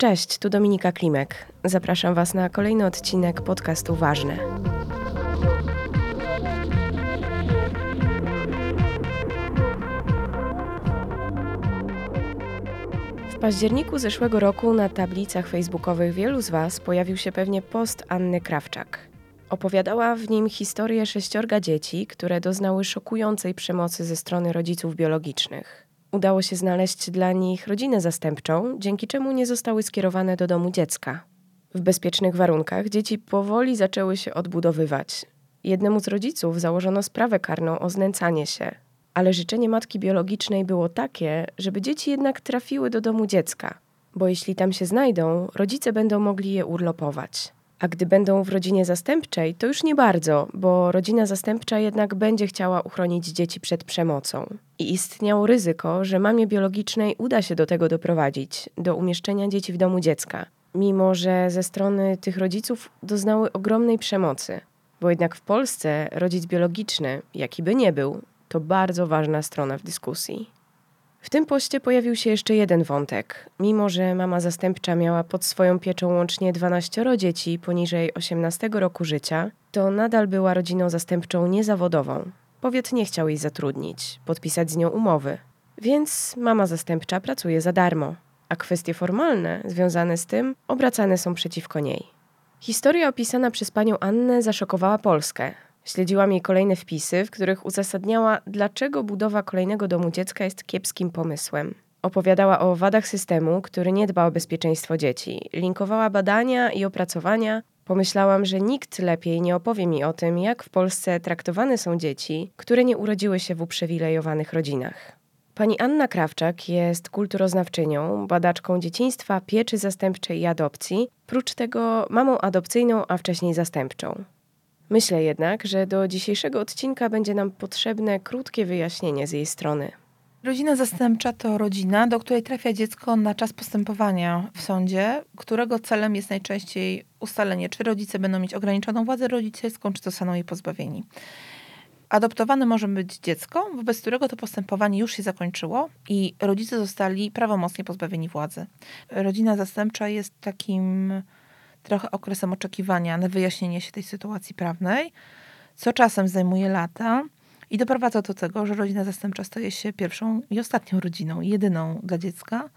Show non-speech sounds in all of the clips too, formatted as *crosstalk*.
Cześć, tu Dominika Klimek. Zapraszam Was na kolejny odcinek podcastu Ważne. W październiku zeszłego roku na tablicach facebookowych wielu z Was pojawił się pewnie post Anny Krawczak. Opowiadała w nim historię sześciorga dzieci, które doznały szokującej przemocy ze strony rodziców biologicznych. Udało się znaleźć dla nich rodzinę zastępczą, dzięki czemu nie zostały skierowane do domu dziecka. W bezpiecznych warunkach dzieci powoli zaczęły się odbudowywać. Jednemu z rodziców założono sprawę karną o znęcanie się, ale życzenie matki biologicznej było takie, żeby dzieci jednak trafiły do domu dziecka, bo jeśli tam się znajdą, rodzice będą mogli je urlopować. A gdy będą w rodzinie zastępczej, to już nie bardzo, bo rodzina zastępcza jednak będzie chciała uchronić dzieci przed przemocą. I istniało ryzyko, że mamie biologicznej uda się do tego doprowadzić, do umieszczenia dzieci w domu dziecka, mimo że ze strony tych rodziców doznały ogromnej przemocy. Bo jednak w Polsce rodzic biologiczny, jaki by nie był, to bardzo ważna strona w dyskusji. W tym poście pojawił się jeszcze jeden wątek. Mimo, że mama zastępcza miała pod swoją pieczą łącznie 12 dzieci poniżej 18 roku życia, to nadal była rodziną zastępczą niezawodową. Powiat nie chciał jej zatrudnić, podpisać z nią umowy. Więc mama zastępcza pracuje za darmo, a kwestie formalne związane z tym obracane są przeciwko niej. Historia opisana przez panią Annę zaszokowała Polskę, Śledziłam jej kolejne wpisy, w których uzasadniała, dlaczego budowa kolejnego domu dziecka jest kiepskim pomysłem. Opowiadała o wadach systemu, który nie dba o bezpieczeństwo dzieci. Linkowała badania i opracowania. Pomyślałam, że nikt lepiej nie opowie mi o tym, jak w Polsce traktowane są dzieci, które nie urodziły się w uprzywilejowanych rodzinach. Pani Anna Krawczak jest kulturoznawczynią, badaczką dzieciństwa, pieczy zastępczej i adopcji, prócz tego mamą adopcyjną, a wcześniej zastępczą. Myślę jednak, że do dzisiejszego odcinka będzie nam potrzebne krótkie wyjaśnienie z jej strony. Rodzina zastępcza to rodzina, do której trafia dziecko na czas postępowania w sądzie, którego celem jest najczęściej ustalenie, czy rodzice będą mieć ograniczoną władzę rodzicielską, czy zostaną jej pozbawieni. Adoptowane może być dziecko, wobec którego to postępowanie już się zakończyło i rodzice zostali prawomocnie pozbawieni władzy. Rodzina zastępcza jest takim trochę okresem oczekiwania na wyjaśnienie się tej sytuacji prawnej, co czasem zajmuje lata i doprowadza do tego, że rodzina zastępcza staje się pierwszą i ostatnią rodziną, jedyną dla dziecka.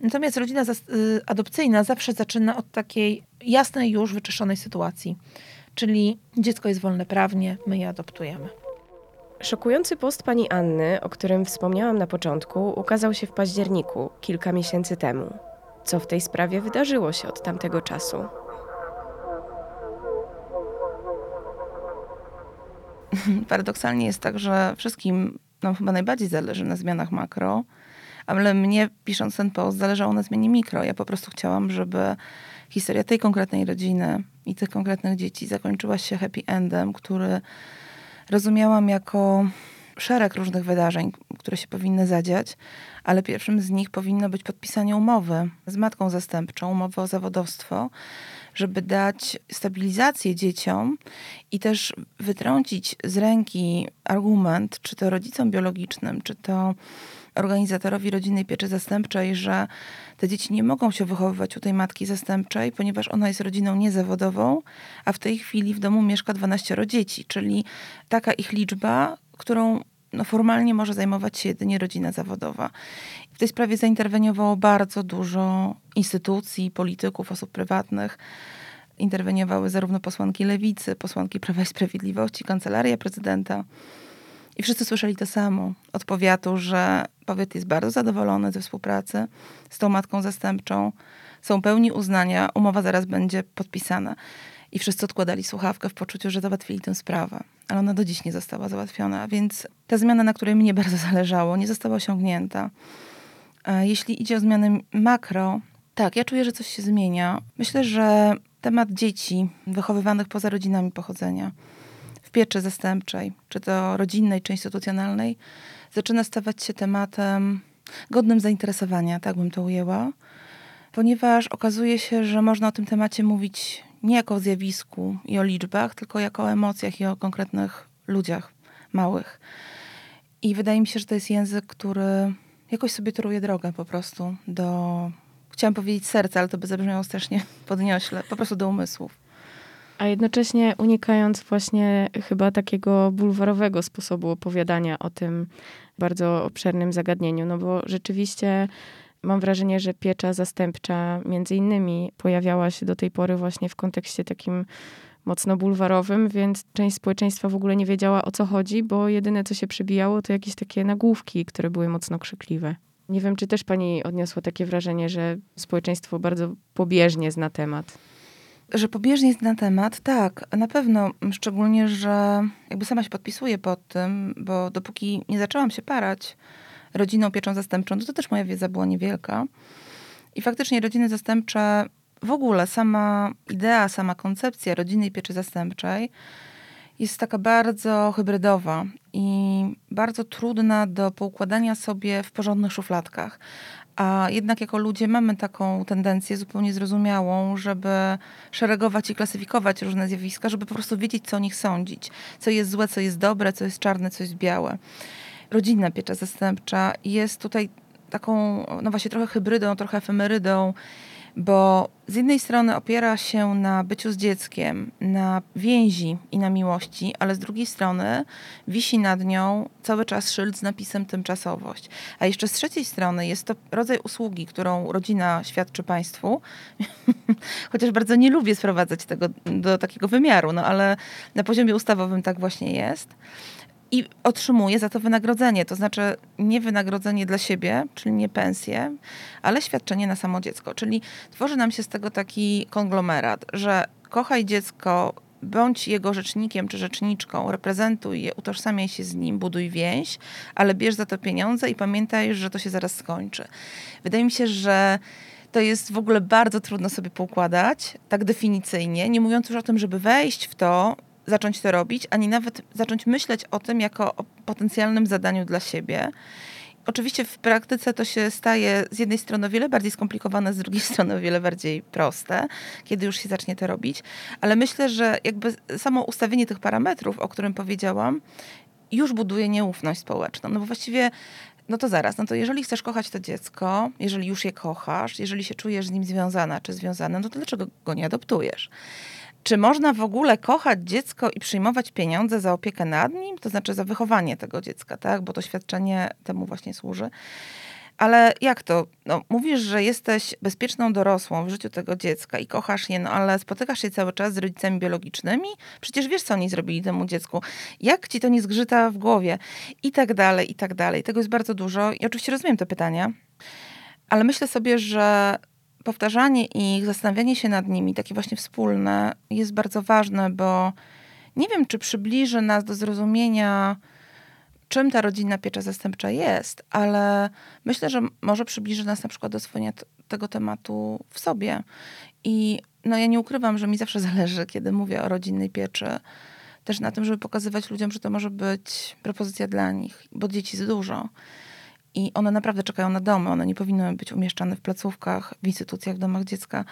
Natomiast rodzina y, adopcyjna zawsze zaczyna od takiej jasnej, już wyczyszczonej sytuacji. Czyli dziecko jest wolne prawnie, my je adoptujemy. Szokujący post pani Anny, o którym wspomniałam na początku, ukazał się w październiku, kilka miesięcy temu. Co w tej sprawie wydarzyło się od tamtego czasu? *laughs* Paradoksalnie jest tak, że wszystkim nam chyba najbardziej zależy na zmianach makro, ale mnie pisząc ten post zależało na zmianie mikro. Ja po prostu chciałam, żeby historia tej konkretnej rodziny i tych konkretnych dzieci zakończyła się happy endem, który rozumiałam jako szereg różnych wydarzeń, które się powinny zadziać, ale pierwszym z nich powinno być podpisanie umowy z matką zastępczą, umowy o zawodowstwo, żeby dać stabilizację dzieciom i też wytrącić z ręki argument, czy to rodzicom biologicznym, czy to organizatorowi rodzinnej pieczy zastępczej, że te dzieci nie mogą się wychowywać u tej matki zastępczej, ponieważ ona jest rodziną niezawodową, a w tej chwili w domu mieszka 12 dzieci, czyli taka ich liczba, którą no, formalnie może zajmować się jedynie rodzina zawodowa. W tej sprawie zainterweniowało bardzo dużo instytucji, polityków, osób prywatnych. Interweniowały zarówno posłanki Lewicy, posłanki Prawa i Sprawiedliwości, Kancelaria Prezydenta. I wszyscy słyszeli to samo od powiatu, że powiat jest bardzo zadowolony ze współpracy z tą matką zastępczą. Są pełni uznania, umowa zaraz będzie podpisana. I wszyscy odkładali słuchawkę w poczuciu, że załatwili tę sprawę. Ale ona do dziś nie została załatwiona, więc ta zmiana, na której mnie *laughs* bardzo zależało, nie została osiągnięta. E, jeśli idzie o zmiany makro, tak, ja czuję, że coś się zmienia. Myślę, że temat dzieci wychowywanych poza rodzinami pochodzenia, w pieczy zastępczej, czy to rodzinnej, czy instytucjonalnej, zaczyna stawać się tematem godnym zainteresowania, tak bym to ujęła, ponieważ okazuje się, że można o tym temacie mówić nie jako o zjawisku i o liczbach, tylko jako o emocjach i o konkretnych ludziach małych. I wydaje mi się, że to jest język, który jakoś sobie toruje drogę po prostu do chciałam powiedzieć serce, ale to by zabrzmiało strasznie *laughs* podniośle, po prostu do umysłów. A jednocześnie unikając właśnie chyba takiego bulwarowego sposobu opowiadania o tym bardzo obszernym zagadnieniu, no bo rzeczywiście mam wrażenie, że piecza zastępcza między innymi pojawiała się do tej pory właśnie w kontekście takim mocno bulwarowym, więc część społeczeństwa w ogóle nie wiedziała o co chodzi, bo jedyne co się przybijało to jakieś takie nagłówki, które były mocno krzykliwe. Nie wiem, czy też pani odniosła takie wrażenie, że społeczeństwo bardzo pobieżnie zna temat. Że pobieżnie zna temat, tak, na pewno. Szczególnie, że jakby sama się podpisuję pod tym, bo dopóki nie zaczęłam się parać rodziną pieczą zastępczą, to, to też moja wiedza była niewielka. I faktycznie rodziny zastępcze, w ogóle sama idea, sama koncepcja rodziny pieczy zastępczej jest taka bardzo hybrydowa i bardzo trudna do poukładania sobie w porządnych szufladkach. A jednak jako ludzie mamy taką tendencję zupełnie zrozumiałą, żeby szeregować i klasyfikować różne zjawiska, żeby po prostu wiedzieć, co o nich sądzić. Co jest złe, co jest dobre, co jest czarne, co jest białe. Rodzinna piecza zastępcza jest tutaj taką, no właśnie trochę hybrydą, trochę efemerydą bo z jednej strony opiera się na byciu z dzieckiem, na więzi i na miłości, ale z drugiej strony wisi nad nią cały czas szyld z napisem tymczasowość. A jeszcze z trzeciej strony jest to rodzaj usługi, którą rodzina świadczy państwu, *laughs* chociaż bardzo nie lubię sprowadzać tego do takiego wymiaru, no ale na poziomie ustawowym tak właśnie jest i otrzymuje za to wynagrodzenie. To znaczy nie wynagrodzenie dla siebie, czyli nie pensję, ale świadczenie na samo dziecko. Czyli tworzy nam się z tego taki konglomerat, że kochaj dziecko, bądź jego rzecznikiem czy rzeczniczką, reprezentuj je, utożsamiaj się z nim, buduj więź, ale bierz za to pieniądze i pamiętaj, że to się zaraz skończy. Wydaje mi się, że to jest w ogóle bardzo trudno sobie poukładać, tak definicyjnie, nie mówiąc już o tym, żeby wejść w to zacząć to robić, ani nawet zacząć myśleć o tym jako o potencjalnym zadaniu dla siebie. Oczywiście w praktyce to się staje z jednej strony o wiele bardziej skomplikowane, z drugiej *laughs* strony o wiele bardziej proste, kiedy już się zacznie to robić, ale myślę, że jakby samo ustawienie tych parametrów, o którym powiedziałam, już buduje nieufność społeczną. No bo właściwie no to zaraz, no to jeżeli chcesz kochać to dziecko, jeżeli już je kochasz, jeżeli się czujesz z nim związana czy związany, no to dlaczego go nie adoptujesz? Czy można w ogóle kochać dziecko i przyjmować pieniądze za opiekę nad nim, to znaczy za wychowanie tego dziecka, tak? Bo to świadczenie temu właśnie służy. Ale jak to? No, mówisz, że jesteś bezpieczną dorosłą w życiu tego dziecka i kochasz je, no ale spotykasz się cały czas z rodzicami biologicznymi? Przecież wiesz, co oni zrobili temu dziecku. Jak ci to nie zgrzyta w głowie? I tak dalej, i tak dalej. Tego jest bardzo dużo i oczywiście rozumiem te pytania. Ale myślę sobie, że powtarzanie ich, zastanawianie się nad nimi, takie właśnie wspólne, jest bardzo ważne, bo nie wiem, czy przybliży nas do zrozumienia, czym ta rodzinna piecza zastępcza jest, ale myślę, że może przybliży nas na przykład do oswojenia tego tematu w sobie. I no ja nie ukrywam, że mi zawsze *laughs* zależy, kiedy mówię o rodzinnej pieczy, też na tym, żeby pokazywać ludziom, że to może być propozycja dla nich, bo dzieci jest dużo. I one naprawdę czekają na domy. One nie powinny być umieszczane w placówkach, w instytucjach, w domach dziecka.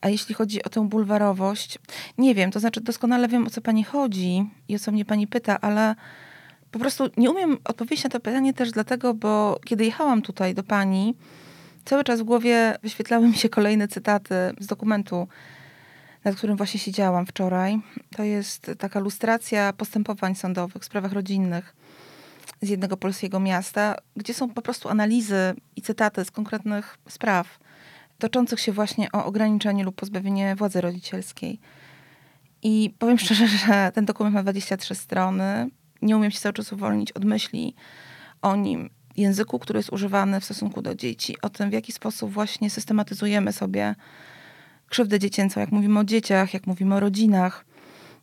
A jeśli chodzi o tę bulwarowość, nie wiem, to znaczy doskonale wiem, o co pani chodzi i o co mnie pani pyta, ale po prostu nie umiem odpowiedzieć na to pytanie też dlatego, bo kiedy jechałam tutaj do pani, cały czas w głowie wyświetlały mi się kolejne cytaty z dokumentu, nad którym właśnie siedziałam wczoraj. To jest taka lustracja postępowań sądowych w sprawach rodzinnych z jednego polskiego miasta, gdzie są po prostu analizy i cytaty z konkretnych spraw toczących się właśnie o ograniczenie lub pozbawienie władzy rodzicielskiej. I powiem szczerze, *laughs* że ten dokument ma 23 strony. Nie umiem się cały czas uwolnić od myśli o nim, języku, który jest używany w stosunku do dzieci, o tym, w jaki sposób właśnie systematyzujemy sobie krzywdę dziecięcą, jak mówimy o dzieciach, jak mówimy o rodzinach,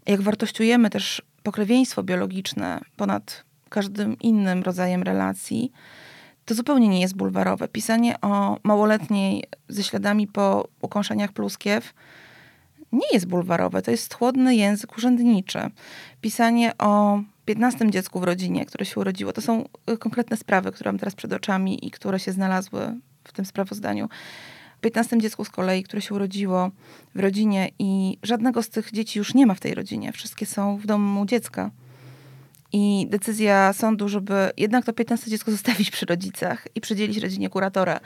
jak wartościujemy też pokrewieństwo biologiczne ponad każdym innym rodzajem relacji, to zupełnie nie jest bulwarowe. Pisanie o małoletniej ze śladami po ukąszeniach pluskiew nie jest bulwarowe. To jest chłodny język urzędniczy. Pisanie o 15 dziecku w rodzinie, które się urodziło, to są y, konkretne sprawy, które mam teraz przed oczami i które się znalazły w tym sprawozdaniu. 15 dziecku z kolei, które się urodziło w rodzinie i żadnego z tych dzieci już nie ma w tej rodzinie. Wszystkie są w domu dziecka i decyzja sądu, żeby jednak to 15 dziecko zostawić przy rodzicach i przydzielić rodzinie kuratora.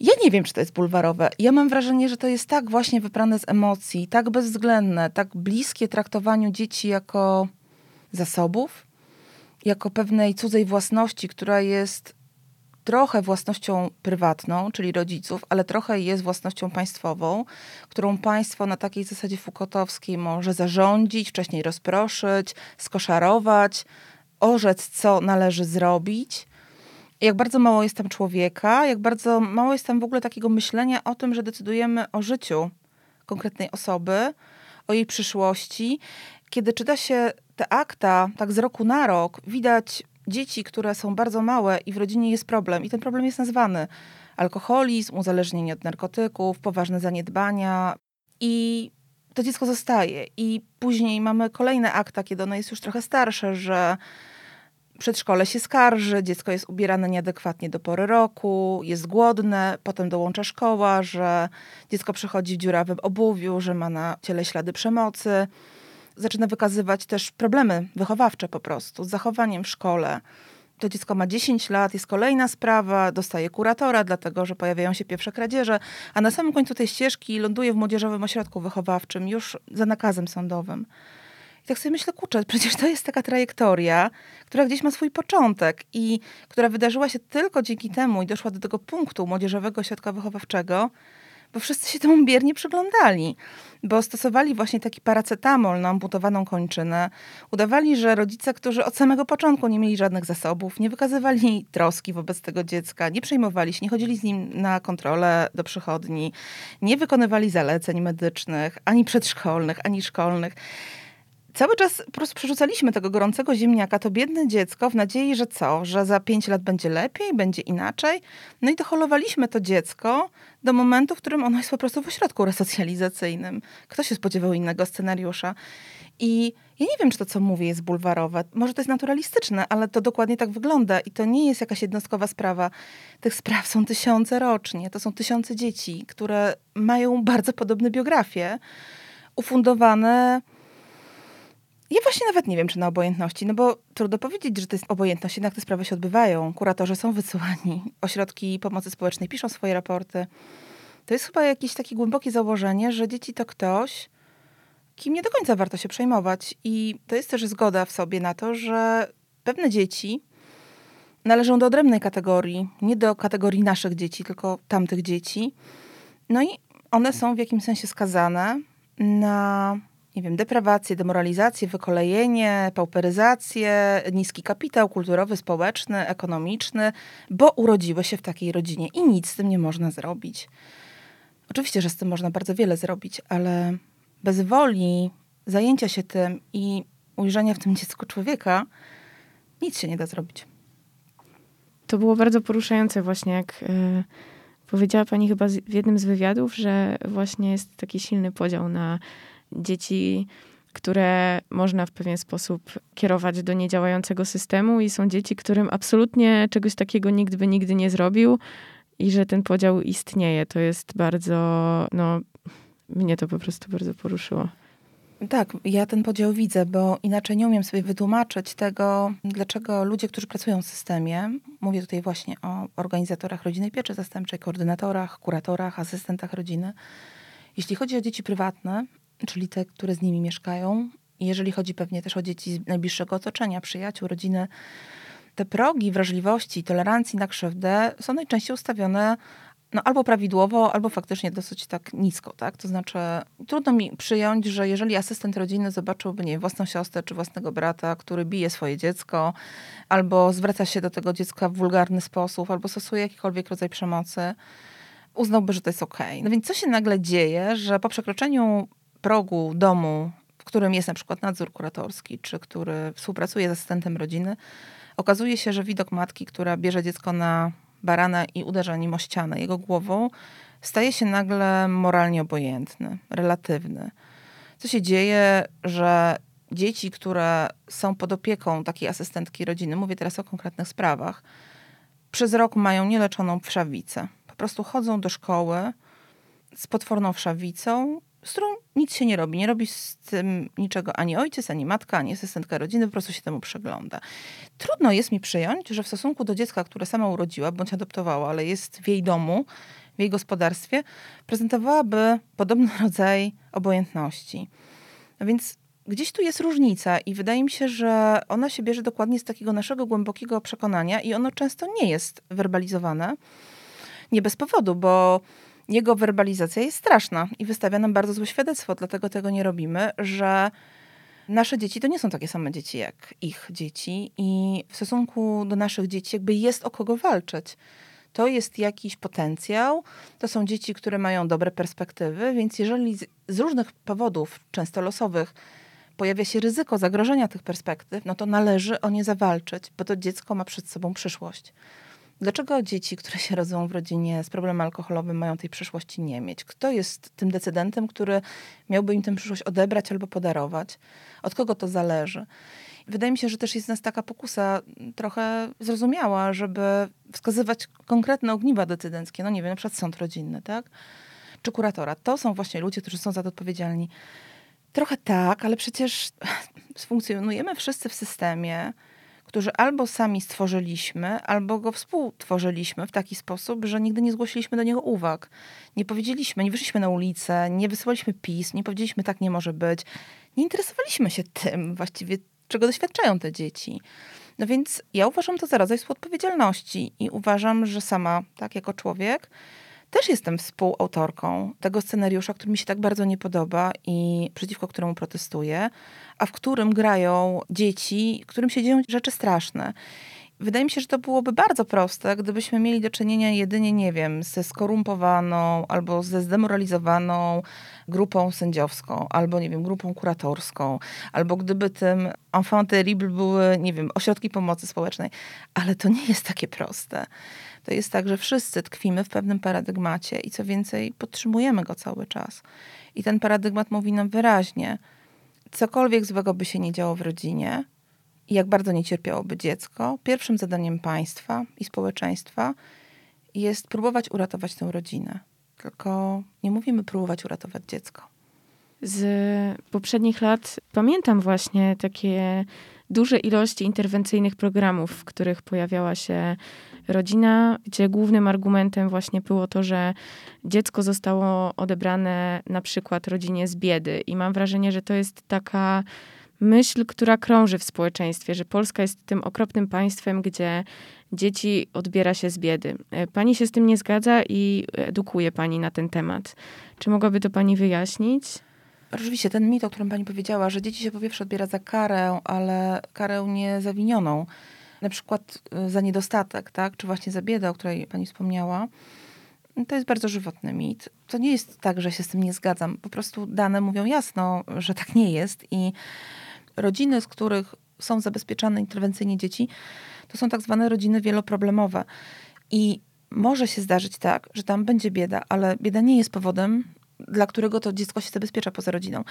Ja nie wiem, czy to jest bulwarowe. Ja mam wrażenie, że to jest tak właśnie wyprane z emocji, tak bezwzględne, tak bliskie traktowaniu dzieci jako zasobów, jako pewnej cudzej własności, która jest trochę własnością prywatną, czyli rodziców, ale trochę jest własnością państwową, którą państwo na takiej zasadzie fukotowskiej może zarządzić, wcześniej rozproszyć, skoszarować, orzec, co należy zrobić. Jak bardzo mało jest tam człowieka, jak bardzo mało jest tam w ogóle takiego myślenia o tym, że decydujemy o życiu konkretnej osoby, o jej przyszłości. Kiedy czyta się te akta tak z roku na rok, widać dzieci, które są bardzo małe i w rodzinie jest problem, i ten problem jest nazwany alkoholizm, uzależnienie od narkotyków, poważne zaniedbania. I to dziecko zostaje. I później mamy kolejne akta, kiedy ono jest już trochę starsze, że przedszkole się skarży, dziecko jest ubierane nieadekwatnie do pory roku, jest głodne, potem dołącza szkoła, że dziecko przychodzi w dziurawym obuwiu, że ma na ciele ślady przemocy zaczyna wykazywać też problemy wychowawcze po prostu z zachowaniem w szkole. To dziecko ma 10 lat, jest kolejna sprawa, dostaje kuratora, dlatego że pojawiają się pierwsze kradzieże, a na samym końcu tej ścieżki ląduje w młodzieżowym ośrodku wychowawczym, już za nakazem sądowym. I tak sobie myślę, kurczę, *laughs* przecież to jest taka trajektoria, która gdzieś ma swój początek i która wydarzyła się tylko dzięki temu i doszła do tego punktu młodzieżowego ośrodka wychowawczego, bo wszyscy się temu biernie przyglądali, bo stosowali właśnie taki paracetamol na amputowaną kończynę. Udawali, że rodzice, którzy od samego początku nie mieli żadnych zasobów, nie wykazywali troski wobec tego dziecka, nie przejmowali się, nie chodzili z nim na kontrolę do przychodni, nie wykonywali zaleceń medycznych, ani przedszkolnych, ani szkolnych cały czas po prostu przerzucaliśmy tego gorącego ziemniaka, to biedne dziecko, w nadziei, że co? Że za pięć lat będzie lepiej, będzie inaczej. No i doholowaliśmy to dziecko do momentu, w którym ono jest po prostu w ośrodku resocjalizacyjnym. Kto się spodziewał innego scenariusza? I ja nie wiem, czy to, co mówię, jest bulwarowe. Może to jest naturalistyczne, ale to dokładnie tak wygląda i to nie jest jakaś jednostkowa sprawa. Tych spraw są tysiące rocznie. To są tysiące dzieci, które mają bardzo podobne biografie, ufundowane ja właśnie nawet nie wiem, czy na obojętności, no bo trudno powiedzieć, że to jest obojętność, jednak te sprawy się odbywają. Kuratorzy są wysyłani, ośrodki pomocy społecznej piszą swoje raporty. To jest chyba jakieś takie głębokie założenie, że dzieci to ktoś, kim nie do końca warto się przejmować. I to jest też zgoda w sobie na to, że pewne dzieci należą do odrębnej kategorii, nie do kategorii naszych dzieci, tylko tamtych dzieci. No i one są w jakimś sensie skazane na nie wiem, deprawację, demoralizację, wykolejenie, pauperyzację, niski kapitał kulturowy, społeczny, ekonomiczny, bo urodziły się w takiej rodzinie i nic z tym nie można zrobić. Oczywiście, że z tym można bardzo wiele zrobić, ale bez woli zajęcia się tym i ujrzenia w tym dziecku człowieka, nic się nie da zrobić. To było bardzo poruszające właśnie, jak yy, powiedziała pani chyba w jednym z wywiadów, że właśnie jest taki silny podział na dzieci, które można w pewien sposób kierować do niedziałającego systemu, i są dzieci, którym absolutnie czegoś takiego nikt by nigdy nie zrobił, i że ten podział istnieje. To jest bardzo, no, mnie to po prostu bardzo poruszyło. Tak, ja ten podział widzę, bo inaczej nie umiem sobie wytłumaczyć tego, dlaczego ludzie, którzy pracują w systemie, mówię tutaj właśnie o organizatorach rodzinnej pieczy zastępczej, koordynatorach, kuratorach, asystentach rodziny. Jeśli chodzi o dzieci prywatne, czyli te, które z nimi mieszkają. Jeżeli chodzi pewnie też o dzieci z najbliższego otoczenia, przyjaciół, rodziny, te progi wrażliwości, tolerancji na krzywdę są najczęściej ustawione no, albo prawidłowo, albo faktycznie dosyć tak nisko, tak? To znaczy, trudno mi przyjąć, że jeżeli asystent rodziny zobaczyłby, nie własną siostrę czy własnego brata, który bije swoje dziecko, albo zwraca się do tego dziecka w wulgarny sposób, albo stosuje jakikolwiek rodzaj przemocy, uznałby, że to jest okej. Okay. No więc co się nagle dzieje, że po przekroczeniu progu domu, w którym jest na przykład nadzór kuratorski, czy który współpracuje z asystentem rodziny, okazuje się, że widok matki, która bierze dziecko na barana i uderza nim o ścianę jego głową, staje się nagle moralnie obojętny, relatywny. Co się dzieje, że dzieci, które są pod opieką takiej asystentki rodziny, mówię teraz o konkretnych sprawach, przez rok mają nieleczoną wszawicę. Po prostu chodzą do szkoły z potworną wszawicą z którą nic się nie robi. Nie robi z tym niczego ani ojciec, ani matka, ani asystentka rodziny, po prostu się temu przegląda. Trudno jest mi przyjąć, że w stosunku do dziecka, które sama urodziła bądź adoptowała, ale jest w jej domu, w jej gospodarstwie prezentowałaby podobny *laughs* rodzaj obojętności. No więc gdzieś tu jest różnica i wydaje mi się, że ona się bierze dokładnie z takiego naszego głębokiego przekonania i ono często nie jest werbalizowane. Nie bez powodu, bo jego werbalizacja jest straszna i wystawia nam bardzo złe świadectwo, dlatego tego nie robimy, że nasze dzieci to nie są takie same dzieci jak ich dzieci i w stosunku do naszych dzieci jakby jest o kogo walczyć. To jest jakiś potencjał, to są dzieci, które mają dobre perspektywy, więc jeżeli z, z różnych powodów, często losowych, pojawia się ryzyko zagrożenia tych perspektyw, no to należy o nie zawalczyć, bo to dziecko ma przed sobą przyszłość. Dlaczego dzieci, które się rodzą w rodzinie z problemem alkoholowym, mają tej przyszłości nie mieć? Kto jest tym decydentem, który miałby im tę przyszłość odebrać albo podarować? Od kogo to zależy? Wydaje mi się, że też jest nas taka pokusa trochę zrozumiała, żeby wskazywać konkretne ogniwa decydenckie. No nie wiem, na przykład sąd rodzinny, tak? Czy kuratora. To są właśnie ludzie, którzy są za to odpowiedzialni. Trochę tak, ale przecież *laughs* funkcjonujemy wszyscy w systemie, którzy albo sami stworzyliśmy, albo go współtworzyliśmy w taki sposób, że nigdy nie zgłosiliśmy do niego uwag. Nie powiedzieliśmy, nie wyszliśmy na ulicę, nie wysyłaliśmy pism, nie powiedzieliśmy tak nie może być. Nie interesowaliśmy się tym właściwie, czego doświadczają te dzieci. No więc ja uważam to za rodzaj współodpowiedzialności i uważam, że sama, tak jako człowiek, też jestem współautorką tego scenariusza, który mi się tak bardzo nie podoba i przeciwko któremu protestuję, a w którym grają dzieci, którym się dzieją rzeczy straszne. Wydaje mi się, że to byłoby bardzo proste, gdybyśmy mieli do czynienia jedynie, nie wiem, ze skorumpowaną albo ze zdemoralizowaną grupą sędziowską, albo, nie wiem, grupą kuratorską, albo gdyby tym enfant terrible były, nie wiem, ośrodki pomocy społecznej. Ale to nie jest takie proste. To jest tak, że wszyscy tkwimy w pewnym paradygmacie i co więcej, podtrzymujemy go cały czas. I ten paradygmat mówi nam wyraźnie, cokolwiek złego by się nie działo w rodzinie, i jak bardzo nie cierpiałoby dziecko, pierwszym zadaniem państwa i społeczeństwa jest próbować uratować tę rodzinę. Tylko nie mówimy próbować uratować dziecko. Z poprzednich lat pamiętam właśnie takie duże ilości interwencyjnych programów, w których pojawiała się rodzina, gdzie głównym argumentem właśnie było to, że dziecko zostało odebrane na przykład rodzinie z biedy. I mam wrażenie, że to jest taka myśl, która krąży w społeczeństwie, że Polska jest tym okropnym państwem, gdzie dzieci odbiera się z biedy. E, pani się z tym nie zgadza i edukuje pani na ten temat. Czy mogłaby to pani wyjaśnić? Oczywiście, ten mit, o którym pani powiedziała, że dzieci się po pierwsze odbiera za karę, ale karę niezawinioną. Na przykład e, za niedostatek, tak? czy właśnie za biedę, o której pani wspomniała. To jest bardzo żywotny mit. To nie jest tak, że się z tym nie zgadzam. Po prostu dane mówią jasno, że tak nie jest i rodziny, z których są zabezpieczane interwencyjnie dzieci, to są tak zwane rodziny wieloproblemowe. I może się zdarzyć tak, że tam będzie bieda, ale bieda nie jest powodem, dla którego to dziecko się zabezpiecza poza rodziną.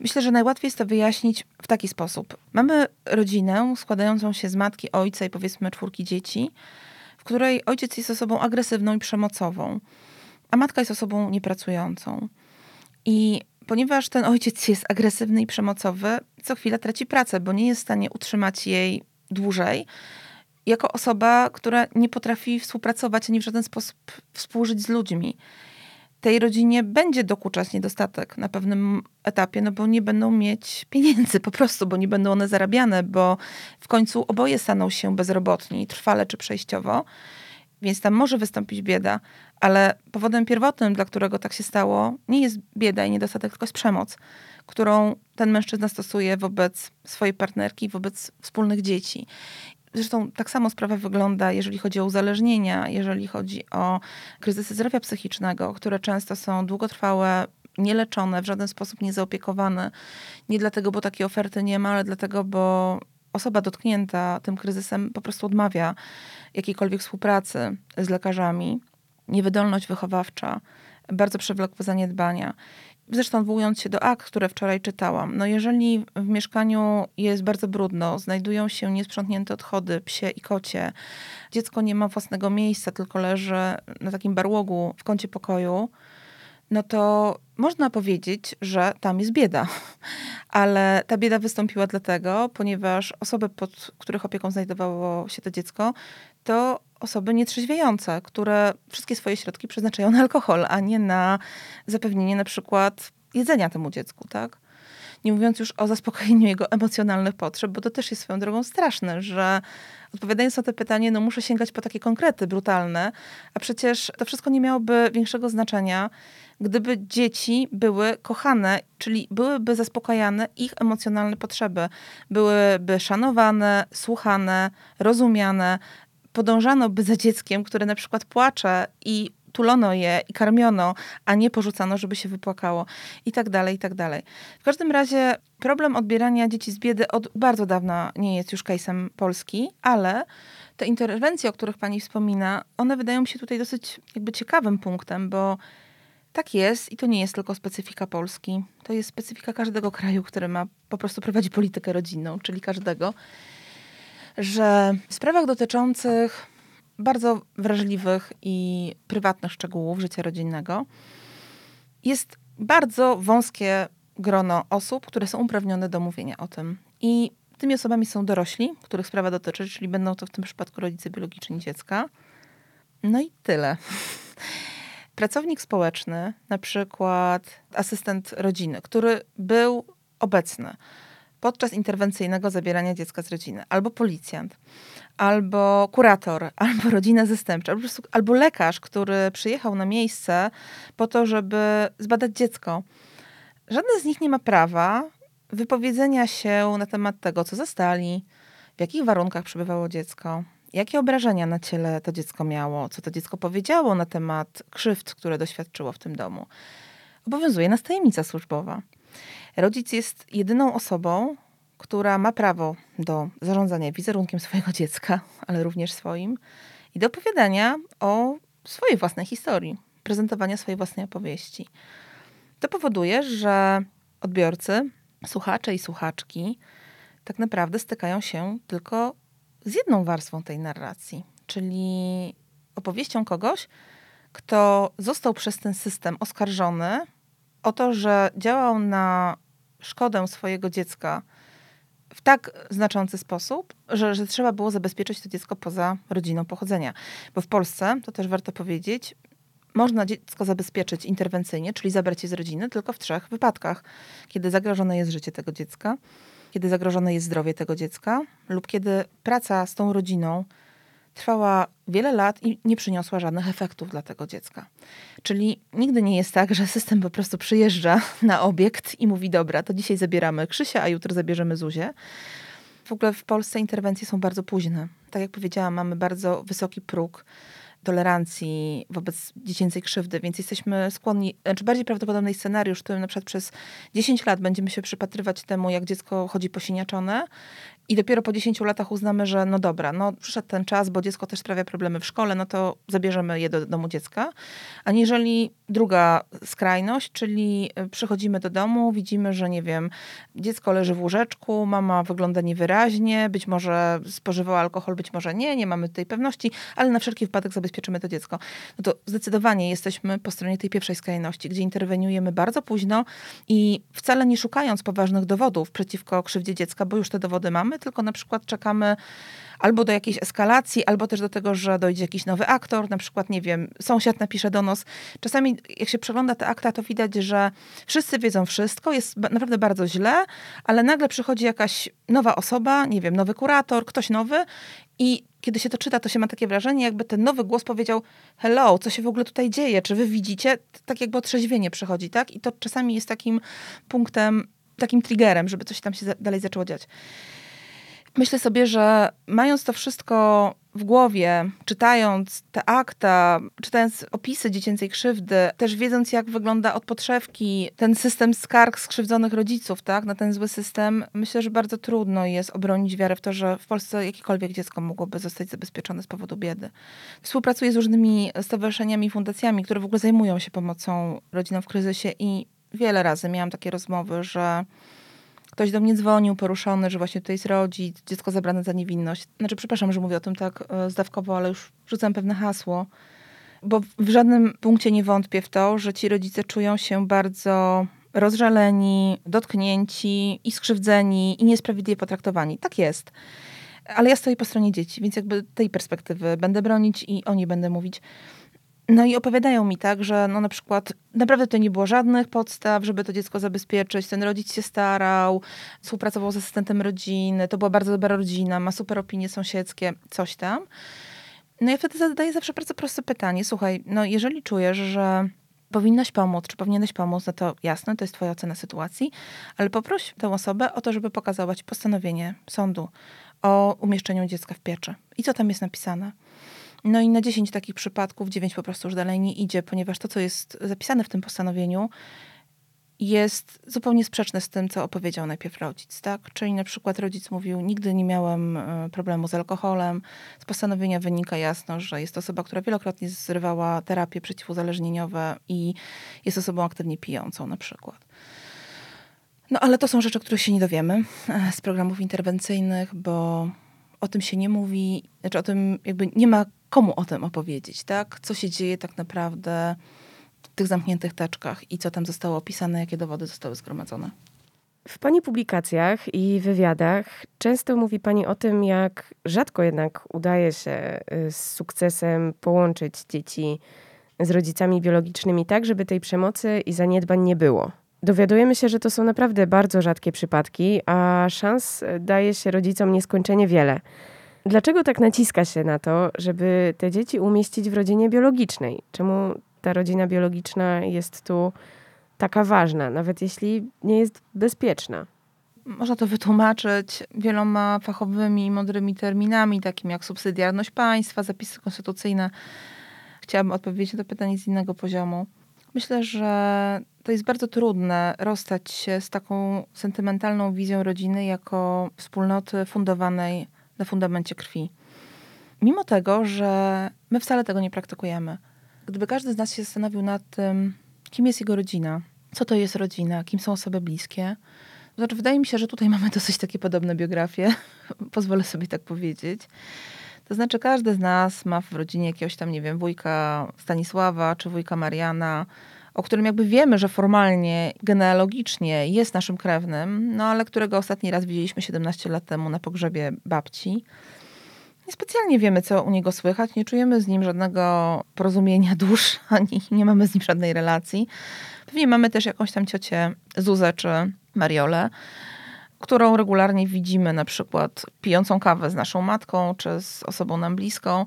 Myślę, że najłatwiej jest to wyjaśnić w taki sposób. Mamy rodzinę składającą się z matki, ojca i powiedzmy czwórki dzieci, w której ojciec jest osobą agresywną i przemocową, a matka jest osobą niepracującą. I ponieważ ten ojciec jest agresywny i przemocowy, co chwila traci pracę, bo nie jest w stanie utrzymać jej dłużej. Jako osoba, która nie potrafi współpracować ani w żaden sposób współżyć z ludźmi. Tej rodzinie będzie dokuczać niedostatek na pewnym etapie, no bo nie będą mieć pieniędzy po prostu, bo nie będą one zarabiane, bo w końcu oboje staną się bezrobotni, trwale czy przejściowo. Więc tam może wystąpić bieda, ale powodem pierwotnym, dla którego tak się stało, nie jest bieda i niedostatek, tylko jest przemoc, którą ten mężczyzna stosuje wobec swojej partnerki, wobec wspólnych dzieci. Zresztą tak samo sprawa wygląda, jeżeli chodzi o uzależnienia, jeżeli chodzi o kryzysy zdrowia psychicznego, które często są długotrwałe, nieleczone, w żaden sposób niezaopiekowane. Nie dlatego, bo takiej oferty nie ma, ale dlatego, bo osoba dotknięta tym kryzysem po prostu odmawia jakiejkolwiek współpracy z lekarzami, niewydolność wychowawcza, bardzo przewlekłe zaniedbania. Zresztą odwołując się do akt, które wczoraj czytałam, no jeżeli w mieszkaniu jest bardzo brudno, znajdują się niesprzątnięte odchody psie i kocie, dziecko nie ma własnego miejsca, tylko leży na takim barłogu w kącie pokoju, no to można powiedzieć, że tam jest bieda. *laughs* Ale ta bieda wystąpiła dlatego, ponieważ osoby, pod których opieką znajdowało się to dziecko, to osoby nietrzeźwiejące, które wszystkie swoje środki przeznaczają na alkohol, a nie na zapewnienie na przykład jedzenia temu dziecku, tak? Nie mówiąc już o zaspokojeniu jego emocjonalnych potrzeb, bo to też jest swoją drogą straszne, że odpowiadając na to pytanie, no muszę sięgać po takie konkrety brutalne, a przecież to wszystko nie miałoby większego znaczenia, gdyby dzieci były kochane, czyli byłyby zaspokajane ich emocjonalne potrzeby, byłyby szanowane, słuchane, rozumiane, podążano by za dzieckiem, które na przykład płacze i tulono je i karmiono, a nie porzucano, żeby się wypłakało i tak dalej, i tak dalej. W każdym razie problem odbierania dzieci z biedy od bardzo dawna nie jest już case'em Polski, ale te interwencje, o których pani wspomina, one wydają się tutaj dosyć jakby ciekawym punktem, bo tak jest i to nie jest tylko specyfika Polski. To jest specyfika każdego kraju, który ma po prostu prowadzi politykę rodzinną, czyli każdego, że w sprawach dotyczących bardzo wrażliwych i prywatnych szczegółów życia rodzinnego jest bardzo wąskie grono osób, które są uprawnione do mówienia o tym. I tymi osobami są dorośli, których sprawa dotyczy, czyli będą to w tym przypadku rodzice biologiczni dziecka. No i tyle. *laughs* Pracownik społeczny, na przykład asystent rodziny, który był obecny podczas interwencyjnego zabierania dziecka z rodziny, albo policjant, albo kurator, *laughs* albo rodzina zastępcza, albo, albo lekarz, który przyjechał na miejsce po to, żeby zbadać dziecko. Żaden z nich nie ma prawa wypowiedzenia się na temat tego, co zastali, w jakich warunkach przebywało dziecko, jakie obrażenia na ciele to dziecko miało, co to dziecko powiedziało na temat krzywd, które doświadczyło w tym domu. Obowiązuje nas tajemnica służbowa. Rodzic jest jedyną osobą, która ma prawo do zarządzania wizerunkiem swojego dziecka, ale również swoim, i do opowiadania o swojej własnej historii, prezentowania swojej własnej opowieści. To powoduje, że odbiorcy, słuchacze i słuchaczki tak naprawdę stykają się tylko z jedną warstwą tej narracji, czyli opowieścią kogoś, kto został przez ten system oskarżony o to, że działał na szkodę swojego dziecka w tak znaczący sposób, że, że trzeba było zabezpieczyć to dziecko poza rodziną pochodzenia. Bo w Polsce, to też warto powiedzieć, można dziecko zabezpieczyć interwencyjnie, czyli zabrać je z rodziny, tylko w trzech wypadkach. Kiedy zagrożone jest życie tego dziecka, kiedy zagrożone jest zdrowie tego dziecka, lub kiedy praca z tą rodziną trwała wiele lat i nie przyniosła żadnych efektów dla tego dziecka. Czyli nigdy nie jest tak, że system po prostu przyjeżdża na obiekt i mówi: Dobra, to dzisiaj zabieramy Krzysia, a jutro zabierzemy Zuzię. W ogóle w Polsce interwencje są bardzo późne. Tak jak powiedziałam, mamy bardzo wysoki próg tolerancji wobec dziecięcej krzywdy, więc jesteśmy skłonni, znaczy bardziej prawdopodobny scenariusz, w którym na przykład przez 10 lat będziemy się przypatrywać temu, jak dziecko chodzi posiniaczone i dopiero po 10 latach uznamy, że no dobra, no przyszedł ten czas, bo dziecko też sprawia problemy w szkole, no to zabierzemy je do domu dziecka. Aniżeli druga skrajność, czyli y, przychodzimy do domu, widzimy, że nie wiem, dziecko leży w łóżeczku, mama wygląda niewyraźnie, być może spożywała alkohol, być może nie, nie mamy tej pewności, ale na wszelki wypadek zabezpieczymy to dziecko. No to zdecydowanie jesteśmy po stronie tej pierwszej skrajności, gdzie interweniujemy bardzo późno i wcale nie szukając poważnych dowodów przeciwko krzywdzie dziecka, bo już te dowody mamy, tylko na przykład czekamy albo do jakiejś eskalacji, albo też do tego, że dojdzie jakiś nowy aktor, na przykład, nie wiem, sąsiad napisze do nas. Czasami, jak się przegląda te akta, to widać, że wszyscy wiedzą wszystko, jest naprawdę bardzo źle, ale nagle przychodzi jakaś nowa osoba, nie wiem, nowy kurator, ktoś nowy i kiedy się to czyta, to się ma takie wrażenie, jakby ten nowy głos powiedział: Hello, co się w ogóle tutaj dzieje? Czy wy widzicie? Tak jakby otrzeźwienie przychodzi, tak? I to czasami jest takim punktem, takim triggerem, żeby coś tam się dalej zaczęło dziać. Myślę sobie, że mając to wszystko w głowie, czytając te akta, czytając opisy dziecięcej krzywdy, też wiedząc, jak wygląda od podszewki ten system skarg skrzywdzonych rodziców, tak, na ten zły system, myślę, że bardzo trudno jest obronić wiarę w to, że w Polsce jakiekolwiek dziecko mogłoby zostać zabezpieczone z powodu biedy. Współpracuję z różnymi stowarzyszeniami, fundacjami, które w ogóle zajmują się pomocą rodzinom w kryzysie i wiele razy miałam takie rozmowy, że Ktoś do mnie dzwonił poruszony, że właśnie tutaj jest rodzic, dziecko zabrane za niewinność. Znaczy, przepraszam, że mówię o tym tak e, zdawkowo, ale już rzucam pewne hasło. Bo w żadnym punkcie nie wątpię w to, że ci rodzice czują się bardzo rozżaleni, dotknięci i skrzywdzeni i niesprawiedliwie potraktowani. Tak jest. ale ja stoję po stronie dzieci, więc jakby tej perspektywy będę bronić i o niej będę mówić. No i opowiadają mi tak, że no na przykład naprawdę to nie było żadnych podstaw, żeby to dziecko zabezpieczyć. Ten rodzic się starał, współpracował z asystentem rodziny, to była bardzo dobra rodzina, ma super opinie sąsiedzkie, coś tam. No i wtedy zadaję zawsze bardzo proste pytanie. Słuchaj, no jeżeli czujesz, że powinnaś pomóc, czy powinieneś pomóc, no to jasne, to jest twoja ocena sytuacji, ale poproś tę osobę o to, żeby pokazała ci postanowienie sądu o umieszczeniu dziecka w pieczy. I co tam jest napisane? No i na 10 takich przypadków 9 po prostu już dalej nie idzie, ponieważ to, co jest zapisane w tym postanowieniu, jest zupełnie sprzeczne z tym, co opowiedział najpierw rodzic, tak? Czyli na przykład rodzic mówił, nigdy nie miałem e, problemu z alkoholem. Z postanowienia wynika jasno, że jest to osoba, która wielokrotnie zrywała terapie przeciwuzależnieniowe i jest osobą aktywnie pijącą na przykład. No ale to są rzeczy, których się nie dowiemy e, z programów interwencyjnych, bo o tym się nie mówi, znaczy o tym jakby nie ma komu o tym opowiedzieć, tak? Co się dzieje tak naprawdę w tych zamkniętych teczkach i co tam zostało opisane, jakie dowody zostały zgromadzone. W Pani publikacjach i wywiadach często mówi Pani o tym, jak rzadko jednak udaje się y, z sukcesem połączyć dzieci z rodzicami biologicznymi tak, żeby tej przemocy i zaniedbań nie było. Dowiadujemy się, że to są naprawdę bardzo rzadkie przypadki, a szans daje się rodzicom nieskończenie wiele. Dlaczego tak naciska się na to, żeby te dzieci umieścić w rodzinie biologicznej? Czemu ta rodzina biologiczna jest tu taka ważna, nawet jeśli nie jest bezpieczna? Można to wytłumaczyć wieloma fachowymi, mądrymi terminami, takimi jak subsydiarność państwa, zapisy konstytucyjne. Chciałabym odpowiedzieć na to pytanie z innego poziomu. Myślę, że to jest bardzo trudne rozstać się z taką sentymentalną wizją rodziny jako wspólnoty fundowanej na fundamencie krwi. Mimo tego, że my wcale tego nie praktykujemy. Gdyby każdy z nas się zastanowił nad tym, kim jest jego rodzina, co to jest rodzina, kim są osoby bliskie, to znaczy wydaje mi się, że tutaj *laughs* mamy dosyć takie podobne biografie, *laughs* pozwolę sobie tak powiedzieć. To znaczy każdy z nas ma w rodzinie jakiegoś tam, nie wiem, wujka Stanisława czy wujka Mariana, o którym jakby wiemy, że formalnie, genealogicznie jest naszym krewnym, no ale którego ostatni raz widzieliśmy 17 lat temu na pogrzebie babci. Niespecjalnie wiemy, co u niego słychać, nie czujemy z nim żadnego porozumienia *laughs* dusz, ani nie mamy z nim żadnej relacji. Pewnie mamy też jakąś tam ciocię Zuzę czy Mariolę, którą regularnie widzimy na przykład pijącą kawę z naszą matką czy z osobą nam bliską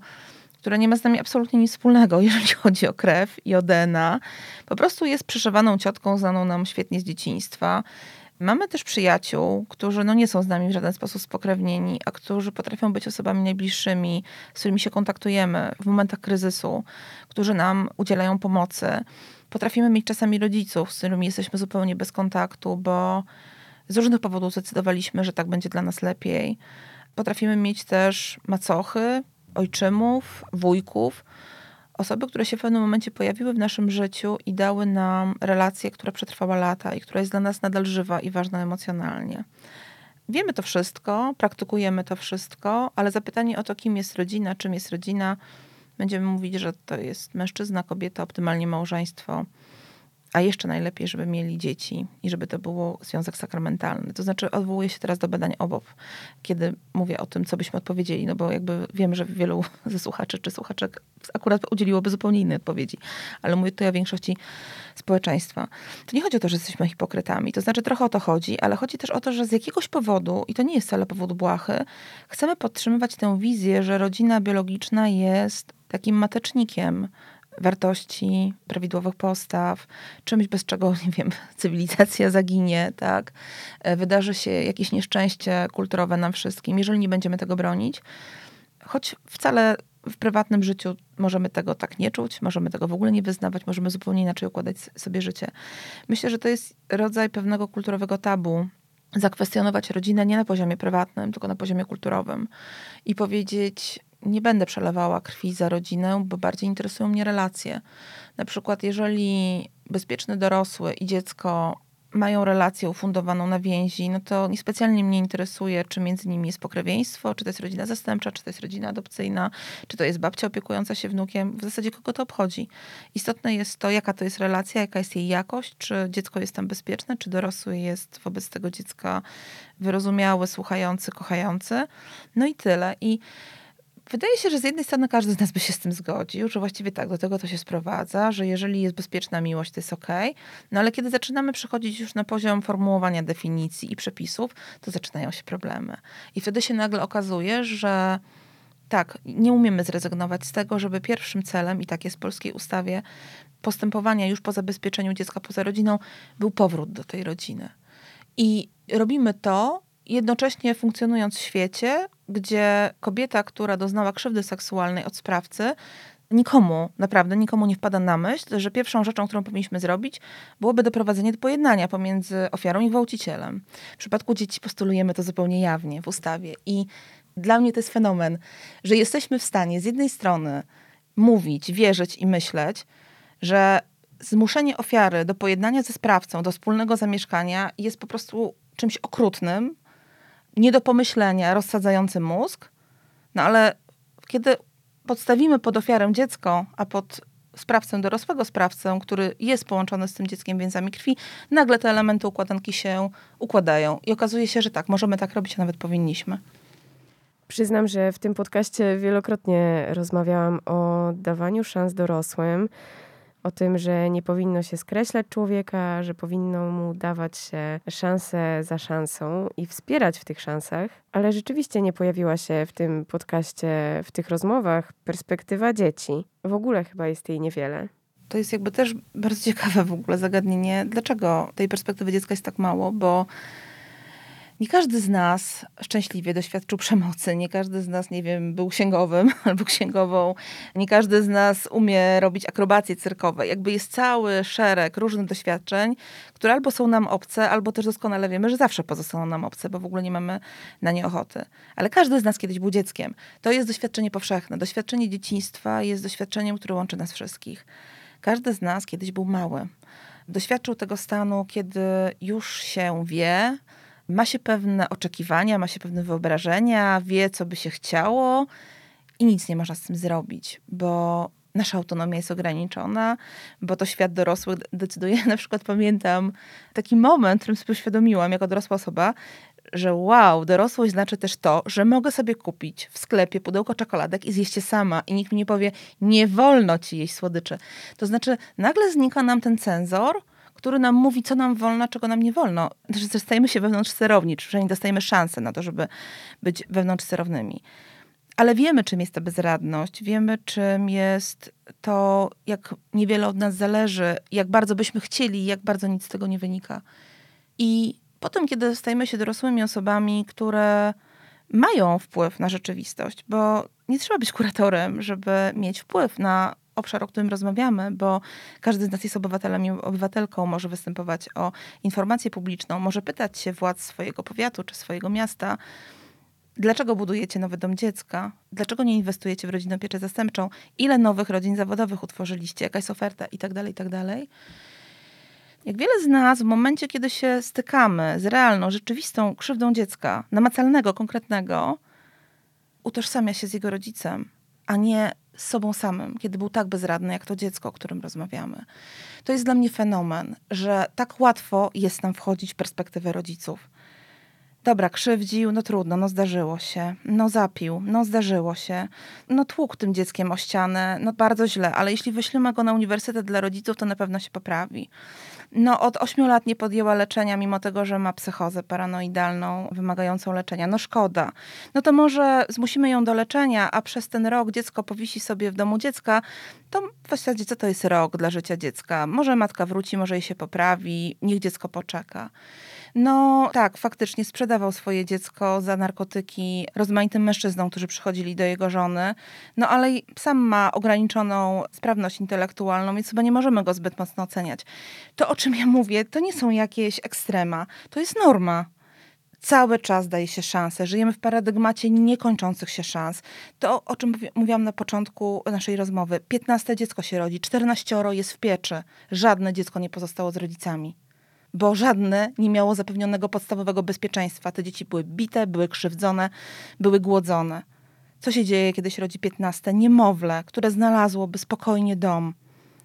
która nie ma z nami absolutnie nic wspólnego, *laughs* jeżeli chodzi o krew i o DNA. Po prostu jest przeszywaną ciotką, znaną nam świetnie z dzieciństwa. Mamy też przyjaciół, którzy no nie są z nami w żaden sposób spokrewnieni, a którzy potrafią być osobami najbliższymi, z którymi się kontaktujemy w momentach kryzysu, którzy nam udzielają pomocy. Potrafimy mieć czasami rodziców, z którymi jesteśmy zupełnie bez kontaktu, bo z różnych powodów zdecydowaliśmy, że tak będzie dla nas lepiej. Potrafimy mieć też macochy, ojczymów, wujków, osoby, które się w pewnym momencie pojawiły w naszym życiu i dały nam relację, która przetrwała lata i która jest dla nas nadal żywa i ważna emocjonalnie. Wiemy to wszystko, praktykujemy to wszystko, ale zapytanie o to, kim jest rodzina, czym jest rodzina, będziemy mówić, że to jest mężczyzna, kobieta, optymalnie małżeństwo, a jeszcze najlepiej, żeby mieli dzieci i żeby to było związek sakramentalny. To znaczy odwołuję się teraz do badań OBOP, kiedy mówię o tym, co byśmy odpowiedzieli, no bo jakby wiem, że wielu *laughs* ze słuchaczy czy słuchaczek akurat udzieliłoby zupełnie innej odpowiedzi, ale mówię tutaj o większości społeczeństwa. To nie chodzi o to, że jesteśmy hipokrytami, to znaczy trochę o to chodzi, ale chodzi też o to, że z jakiegoś powodu, i to nie jest wcale powód błahy, chcemy podtrzymywać tę wizję, że rodzina biologiczna jest takim matecznikiem, wartości, prawidłowych postaw, czymś bez czego, *laughs* nie wiem, cywilizacja zaginie, tak? E, wydarzy się jakieś nieszczęście kulturowe nam wszystkim, jeżeli nie będziemy tego bronić. Choć wcale w prywatnym życiu możemy tego tak nie czuć, możemy tego w ogóle nie wyznawać, możemy zupełnie inaczej układać sobie życie. Myślę, że to jest rodzaj pewnego kulturowego tabu, zakwestionować rodzinę nie na poziomie prywatnym, tylko na poziomie kulturowym i powiedzieć, nie będę przelewała krwi za rodzinę, bo bardziej interesują mnie relacje. Na przykład, jeżeli bezpieczny dorosły i dziecko mają relację ufundowaną na więzi, no to niespecjalnie mnie interesuje, czy między nimi jest pokrewieństwo, czy to jest rodzina zastępcza, czy to jest rodzina adopcyjna, czy to jest babcia opiekująca się wnukiem. W zasadzie kogo to obchodzi. Istotne jest to, jaka to jest relacja, jaka jest jej jakość, czy dziecko jest tam bezpieczne, czy dorosły jest wobec tego dziecka wyrozumiały, słuchający, kochający. No i tyle. I Wydaje się, że z jednej strony każdy z nas by się z tym zgodził, że właściwie tak, do tego to się sprowadza, że jeżeli jest bezpieczna miłość, to jest ok. No ale kiedy zaczynamy przechodzić już na poziom formułowania definicji i przepisów, to zaczynają się problemy. I wtedy się nagle okazuje, że tak, nie umiemy zrezygnować z tego, żeby pierwszym celem, i tak jest w polskiej ustawie, postępowania już po zabezpieczeniu dziecka poza rodziną, był powrót do tej rodziny. I robimy to jednocześnie funkcjonując w świecie, gdzie kobieta, która doznała krzywdy seksualnej od sprawcy, nikomu, naprawdę nikomu nie wpada na myśl, że pierwszą rzeczą, którą powinniśmy zrobić, byłoby doprowadzenie do pojednania pomiędzy ofiarą i gwałcicielem. W przypadku dzieci postulujemy to zupełnie jawnie w ustawie. I dla mnie to jest fenomen, że jesteśmy w stanie z jednej strony mówić, wierzyć i myśleć, że zmuszenie ofiary do pojednania ze sprawcą, do wspólnego zamieszkania jest po prostu czymś okrutnym, nie do pomyślenia, rozsadzający mózg. No ale kiedy podstawimy pod ofiarę dziecko, a pod sprawcę dorosłego sprawcę, który jest połączony z tym dzieckiem więzami krwi, nagle te elementy układanki się układają. I okazuje się, że tak, możemy tak robić, a nawet powinniśmy. Przyznam, że w tym podcaście wielokrotnie rozmawiałam o dawaniu szans dorosłym o tym, że nie powinno się skreślać człowieka, że powinno mu dawać się szansę za szansą i wspierać w tych szansach, ale rzeczywiście nie pojawiła się w tym podcaście, w tych rozmowach perspektywa dzieci. W ogóle chyba jest jej niewiele. To jest jakby też bardzo ciekawe w ogóle zagadnienie, dlaczego tej perspektywy dziecka jest tak mało, bo nie każdy z nas szczęśliwie doświadczył przemocy, nie każdy z nas, nie wiem, był księgowym *laughs* albo księgową, nie każdy z nas umie robić akrobacje cyrkowe. Jakby jest cały szereg różnych doświadczeń, które albo są nam obce, albo też doskonale wiemy, że zawsze pozostaną nam obce, bo w ogóle nie mamy na nie ochoty. Ale każdy z nas kiedyś był dzieckiem. To jest doświadczenie powszechne. Doświadczenie dzieciństwa jest doświadczeniem, które łączy nas wszystkich. Każdy z nas kiedyś był mały. Doświadczył tego stanu, kiedy już się wie, ma się pewne oczekiwania, ma się pewne wyobrażenia, wie, co by się chciało i nic nie można z tym zrobić, bo nasza autonomia jest ograniczona, bo to świat dorosły decyduje. *laughs* Na przykład pamiętam taki moment, w którym sobie uświadomiłam jako dorosła osoba, że wow, dorosłość znaczy też to, że mogę sobie kupić w sklepie pudełko czekoladek i zjeść je sama i nikt mi nie powie, nie wolno ci jeść słodyczy. To znaczy nagle znika nam ten cenzor, który nam mówi, co nam wolno, czego nam nie wolno. Że stajemy się wewnątrz sterowni, czy przynajmniej dostajemy szansę na to, żeby być wewnątrz sterownymi. Ale wiemy, czym jest ta bezradność, wiemy, czym jest to, jak niewiele od nas zależy, jak bardzo byśmy chcieli, jak bardzo nic z tego nie wynika. I potem, kiedy stajemy się dorosłymi osobami, które mają wpływ na rzeczywistość, bo nie trzeba być kuratorem, żeby mieć wpływ na obszar, o którym rozmawiamy, bo każdy z nas jest obywatelem i obywatelką, może występować o informację publiczną, może pytać się władz swojego powiatu czy swojego miasta, dlaczego budujecie nowy dom dziecka, dlaczego nie inwestujecie w rodzinę pieczę zastępczą, ile nowych rodzin zawodowych utworzyliście, jaka jest oferta i tak dalej, i tak. Jak wiele z nas w momencie, kiedy się stykamy z realną, rzeczywistą krzywdą dziecka, namacalnego, konkretnego, utożsamia się z jego rodzicem, a nie z sobą samym, kiedy był tak bezradny, jak to dziecko, o którym rozmawiamy. To jest dla mnie fenomen, że tak łatwo jest nam wchodzić w perspektywę rodziców. Dobra, krzywdził, no trudno, no zdarzyło się. No zapił, no zdarzyło się. No tłukł tym dzieckiem o ścianę, no bardzo źle, ale jeśli wyślemy go na uniwersytet dla rodziców, to na pewno się poprawi no, od 8 lat nie podjęła leczenia, mimo tego, że ma psychozę paranoidalną wymagającą leczenia. No szkoda. No to może zmusimy ją do leczenia, a przez ten rok dziecko powisi sobie w domu dziecka, to w zasadzie co to jest rok dla życia dziecka? Może matka wróci, może jej się poprawi, niech dziecko poczeka. No tak, faktycznie sprzedawał swoje dziecko za narkotyki rozmaitym mężczyznom, którzy przychodzili do jego żony. No ale sam ma ograniczoną sprawność intelektualną, więc chyba nie możemy go zbyt mocno oceniać. To, o czym ja mówię, to nie są jakieś ekstrema. To jest norma cały czas daje się szansę. Żyjemy w paradygmacie niekończących się szans. To, o czym mówiłam na początku naszej rozmowy. 15 dziecko się rodzi, 14 jest w pieczy. Żadne dziecko nie pozostało z rodzicami. Bo żadne nie miało zapewnionego podstawowego bezpieczeństwa. Te dzieci były bite, były krzywdzone, były głodzone. Co się dzieje, kiedy się rodzi 15? Niemowlę, które znalazłoby spokojnie dom.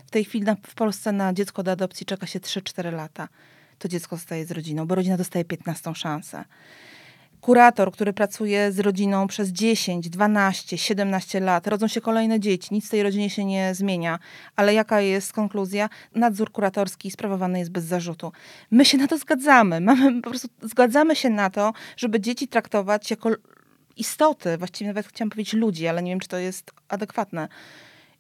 W tej chwili na, w Polsce na dziecko do adopcji czeka się 3-4 lata. To dziecko zostaje z rodziną, bo rodzina dostaje 15 szansę kurator, który pracuje z rodziną przez 10, 12, 17 lat, rodzą się kolejne dzieci, nic w tej rodzinie się nie zmienia, ale jaka jest konkluzja? Nadzór kuratorski sprawowany jest bez zarzutu. My się na to zgadzamy, *laughs* mamy, po prostu zgadzamy się na to, żeby dzieci traktować jako istoty, właściwie nawet chciałam powiedzieć ludzi, ale nie wiem, czy to jest adekwatne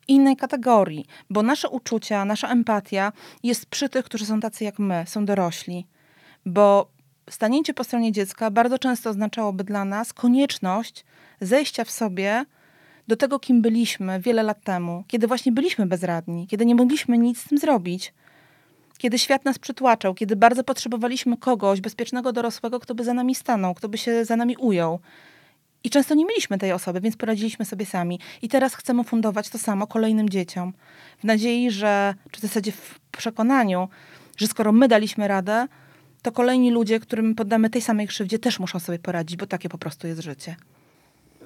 innej kategorii, bo nasze uczucia, nasza empatia jest przy tych, którzy są tacy jak my, są dorośli. Bo stanięcie po stronie dziecka bardzo często oznaczałoby dla nas konieczność zejścia w sobie do tego, kim byliśmy wiele lat temu, kiedy właśnie byliśmy bezradni, kiedy nie mogliśmy nic z tym zrobić, kiedy świat nas przytłaczał, kiedy bardzo potrzebowaliśmy kogoś, bezpiecznego dorosłego, kto by za nami stanął, kto by się za nami ujął. I często nie mieliśmy tej osoby, więc poradziliśmy sobie sami. I teraz chcemy fundować to samo kolejnym dzieciom. W nadziei, że, czy w zasadzie w przekonaniu, że skoro my daliśmy radę, to kolejni ludzie, którym poddamy tej samej krzywdzie, też muszą sobie poradzić, bo takie po prostu jest życie.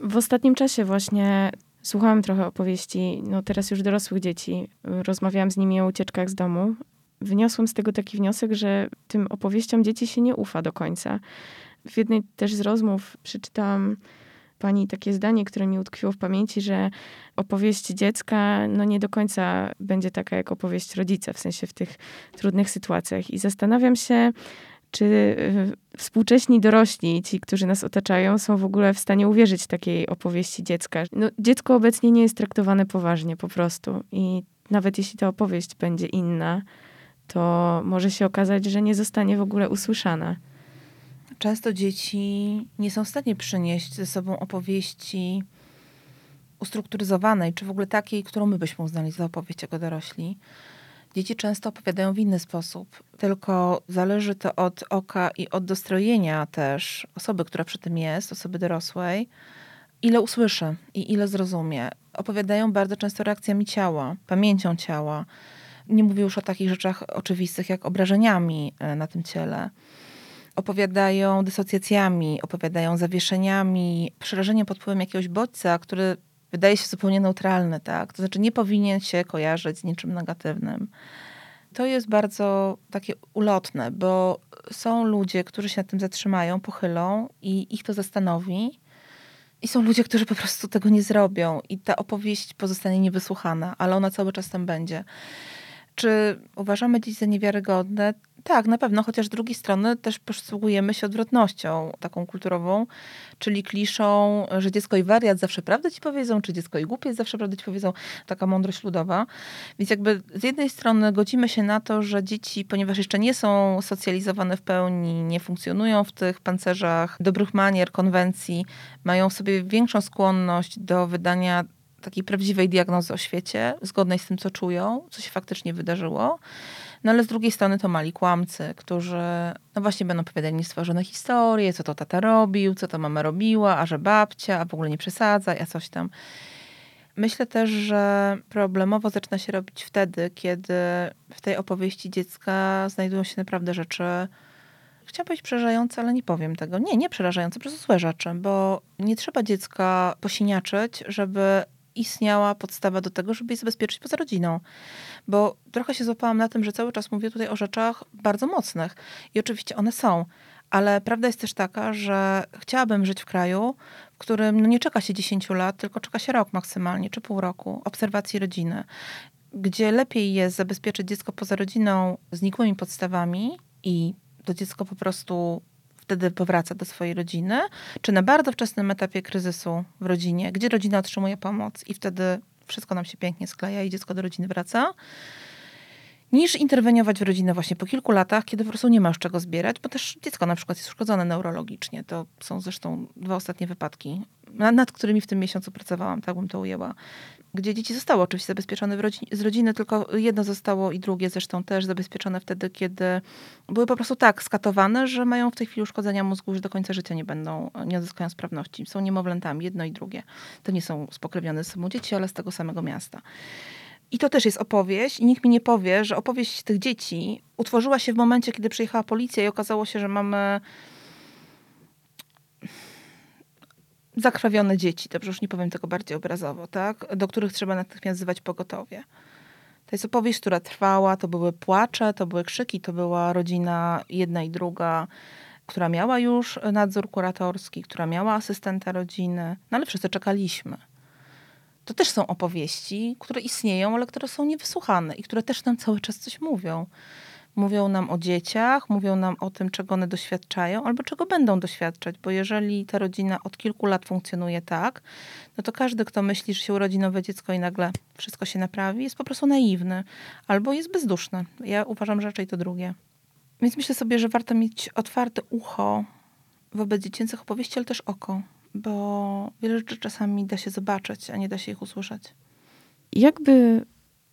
W ostatnim czasie właśnie słuchałam trochę opowieści, no teraz już dorosłych dzieci. Rozmawiałam z nimi o ucieczkach z domu. Wyniosłam z tego taki wniosek, że tym opowieściom dzieci się nie ufa do końca. W jednej też z rozmów przeczytałam pani takie zdanie, które mi utkwiło w pamięci, że opowieść dziecka no nie do końca będzie taka jak opowieść rodzica, w sensie w tych trudnych sytuacjach. I zastanawiam się, czy y, współcześni dorośli, ci, którzy nas otaczają, są w ogóle w stanie uwierzyć takiej opowieści dziecka. No, dziecko obecnie nie jest traktowane poważnie po prostu. I nawet jeśli ta opowieść będzie inna, to może się okazać, że nie zostanie w ogóle usłyszana często dzieci nie są w stanie przynieść ze sobą opowieści ustrukturyzowanej, czy w ogóle takiej, którą my byśmy uznali za opowieść jako dorośli. Dzieci często opowiadają w inny sposób, tylko zależy to od oka i od dostrojenia też osoby, która przy tym jest, osoby dorosłej, ile usłyszy i ile zrozumie. Opowiadają bardzo często reakcjami ciała, pamięcią ciała. Nie mówię już o takich rzeczach oczywistych jak obrażeniami e, na tym ciele opowiadają dysocjacjami, opowiadają zawieszeniami, przerażeniem pod wpływem jakiegoś bodźca, który wydaje się zupełnie neutralny, tak? To znaczy nie powinien się kojarzyć z niczym negatywnym. To jest bardzo takie ulotne, bo są ludzie, którzy się nad tym zatrzymają, pochylą i ich to zastanowi. I są ludzie, którzy po prostu tego nie zrobią i ta opowieść pozostanie niewysłuchana, ale ona cały czas tam będzie. Czy uważamy dziś za niewiarygodne? Tak, na pewno, chociaż z drugiej strony też posługujemy się odwrotnością taką kulturową, czyli kliszą, że dziecko i wariat zawsze prawdę ci powiedzą, czy dziecko i głupiec zawsze prawdę ci powiedzą. Taka mądrość ludowa. Więc jakby z jednej strony godzimy się na to, że dzieci, ponieważ jeszcze nie są socjalizowane w pełni, nie funkcjonują w tych pancerzach dobrych manier, konwencji, mają w sobie większą skłonność do wydania takiej prawdziwej diagnozy o świecie, zgodnej z tym, co czują, co się faktycznie wydarzyło. No ale z drugiej strony to mali kłamcy, którzy no właśnie będą opowiadali niestworzone historie, co to tata robił, co to mama robiła, a że babcia, a w ogóle nie przesadzaj, a coś tam. Myślę też, że problemowo zaczyna się robić wtedy, kiedy w tej opowieści dziecka znajdują się naprawdę rzeczy, chciałam powiedzieć przerażające, ale nie powiem tego. Nie, nie przerażające, po prostu złe rzeczy, bo nie trzeba dziecka posiniaczyć, żeby istniała podstawa do tego, żeby je zabezpieczyć poza rodziną. Bo trochę się złapałam na tym, że cały czas mówię tutaj o rzeczach bardzo mocnych. I oczywiście one są. Ale prawda jest też taka, że chciałabym żyć w kraju, w którym no nie czeka się 10 lat, tylko czeka się rok maksymalnie, czy pół roku obserwacji rodziny, gdzie lepiej jest zabezpieczyć dziecko poza rodziną znikłymi podstawami i to dziecko po prostu wtedy powraca do swojej rodziny, czy na bardzo wczesnym etapie kryzysu w rodzinie, gdzie rodzina otrzymuje pomoc i wtedy wszystko nam się pięknie skleja i dziecko do rodziny wraca, niż interweniować w rodzinę właśnie po kilku latach, kiedy po prostu nie ma już czego zbierać, bo też dziecko na przykład jest uszkodzone neurologicznie. To są zresztą dwa ostatnie wypadki, nad którymi w tym miesiącu pracowałam, tak bym to ujęła gdzie dzieci zostały oczywiście zabezpieczone z rodziny, tylko jedno zostało i drugie zresztą też zabezpieczone wtedy, kiedy były po prostu tak skatowane, że mają w tej chwili uszkodzenia mózgu, że do końca życia nie będą, nie odzyskają sprawności. Są niemowlętami, jedno i drugie. To nie są spokrewnione ze sobą dzieci, ale z tego samego miasta. I to też jest opowieść. I nikt mi nie powie, że opowieść tych dzieci utworzyła się w momencie, kiedy przyjechała policja i okazało się, że mamy zakrwawione dzieci. Dobrze, już nie powiem tego bardziej obrazowo, tak? Do których trzeba natychmiast wzywać pogotowie. To jest opowieść, która trwała, to były płacze, to były krzyki, to była rodzina jedna i druga, która miała już nadzór kuratorski, która miała asystenta rodziny, no ale wszyscy czekaliśmy. To też są opowieści, które istnieją, ale które są niewysłuchane i które też nam cały czas coś mówią. Mówią nam o dzieciach, mówią nam o tym, czego one doświadczają albo czego będą doświadczać, bo jeżeli ta rodzina od kilku lat funkcjonuje tak, no to każdy, kto myśli, że się urodzi nowe dziecko i nagle wszystko się naprawi, jest po prostu naiwny albo jest bezduszny. Ja uważam, że raczej to drugie. Więc myślę sobie, że warto mieć otwarte ucho wobec dziecięcych opowieści, ale też oko, bo wiele rzeczy czasami da się zobaczyć, a nie da się ich usłyszeć. Jakby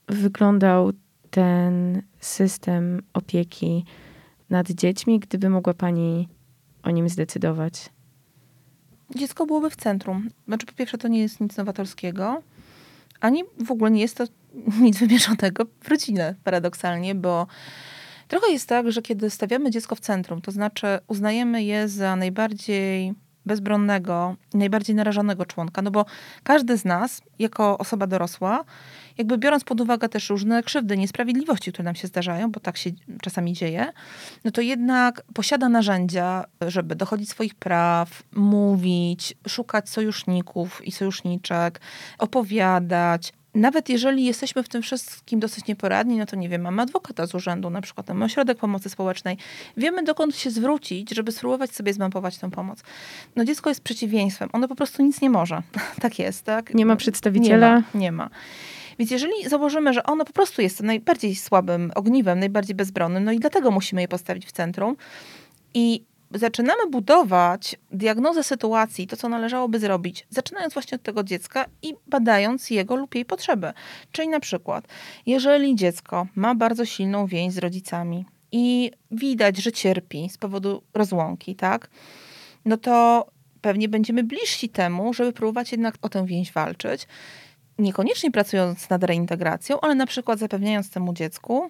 wyglądał ten system opieki nad dziećmi, gdyby mogła Pani o nim zdecydować? Dziecko byłoby w centrum. Znaczy, po pierwsze, to nie jest nic nowatorskiego, ani w ogóle nie jest to *laughs* nic wymierzonego w rodzinę, paradoksalnie, bo trochę jest tak, że kiedy stawiamy dziecko w centrum, to znaczy uznajemy je za najbardziej bezbronnego, najbardziej narażonego członka, no bo każdy z nas, jako osoba dorosła, jakby biorąc pod uwagę też różne krzywdy, niesprawiedliwości, które nam się zdarzają, bo tak się czasami dzieje, no to jednak posiada narzędzia, żeby dochodzić swoich praw, mówić, szukać sojuszników i sojuszniczek, opowiadać, nawet jeżeli jesteśmy w tym wszystkim dosyć nieporadni, no to nie wiem, mamy adwokata z urzędu, na przykład mamy ośrodek pomocy społecznej, wiemy dokąd się zwrócić, żeby spróbować sobie zmapować tę pomoc. No dziecko jest przeciwieństwem, ono po prostu nic nie może. *laughs* tak jest, tak? Nie ma przedstawiciela? Nie ma. Nie ma. Więc jeżeli założymy, że ono po prostu jest najbardziej słabym ogniwem, najbardziej bezbronnym, no i dlatego musimy je postawić w centrum i zaczynamy budować diagnozę sytuacji, to co należałoby zrobić, zaczynając właśnie od tego dziecka i badając jego lub jej potrzeby. Czyli na przykład, jeżeli dziecko ma bardzo silną więź z rodzicami i widać, że cierpi z powodu rozłąki, tak, no to pewnie będziemy bliżsi temu, żeby próbować jednak o tę więź walczyć. Niekoniecznie pracując nad reintegracją, ale na przykład zapewniając temu dziecku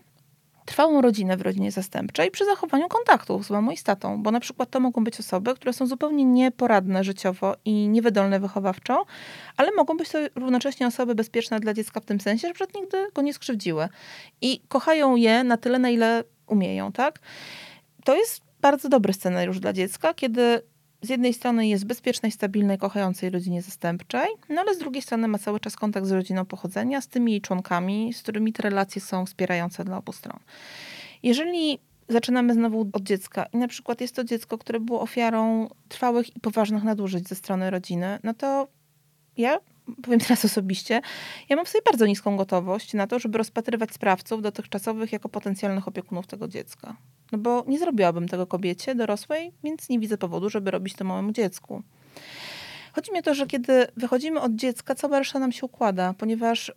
trwałą rodzinę w rodzinie zastępczej przy zachowaniu kontaktów z mamą i z tatą, bo na przykład to mogą być osoby, które są zupełnie nieporadne życiowo i niewydolne wychowawczo, ale mogą być to równocześnie osoby bezpieczne dla dziecka w tym sensie, że przed nigdy go nie skrzywdziły i kochają je na tyle, na ile umieją, tak? To jest bardzo dobry scenariusz dla dziecka, kiedy z jednej strony jest bezpiecznej, stabilnej, kochającej rodzinie zastępczej, no ale z drugiej strony ma cały czas kontakt z rodziną pochodzenia, z tymi jej członkami, z którymi te relacje są wspierające dla obu stron. Jeżeli zaczynamy znowu od dziecka i na przykład jest to dziecko, które było ofiarą trwałych i poważnych nadużyć ze strony rodziny, no to ja powiem teraz osobiście, ja mam w sobie bardzo niską gotowość na to, żeby rozpatrywać sprawców dotychczasowych jako potencjalnych opiekunów tego dziecka. No bo nie zrobiłabym tego kobiecie dorosłej, więc nie widzę powodu, żeby robić to małemu dziecku. Chodzi mi o to, że kiedy wychodzimy od dziecka, cała reszta nam się układa, ponieważ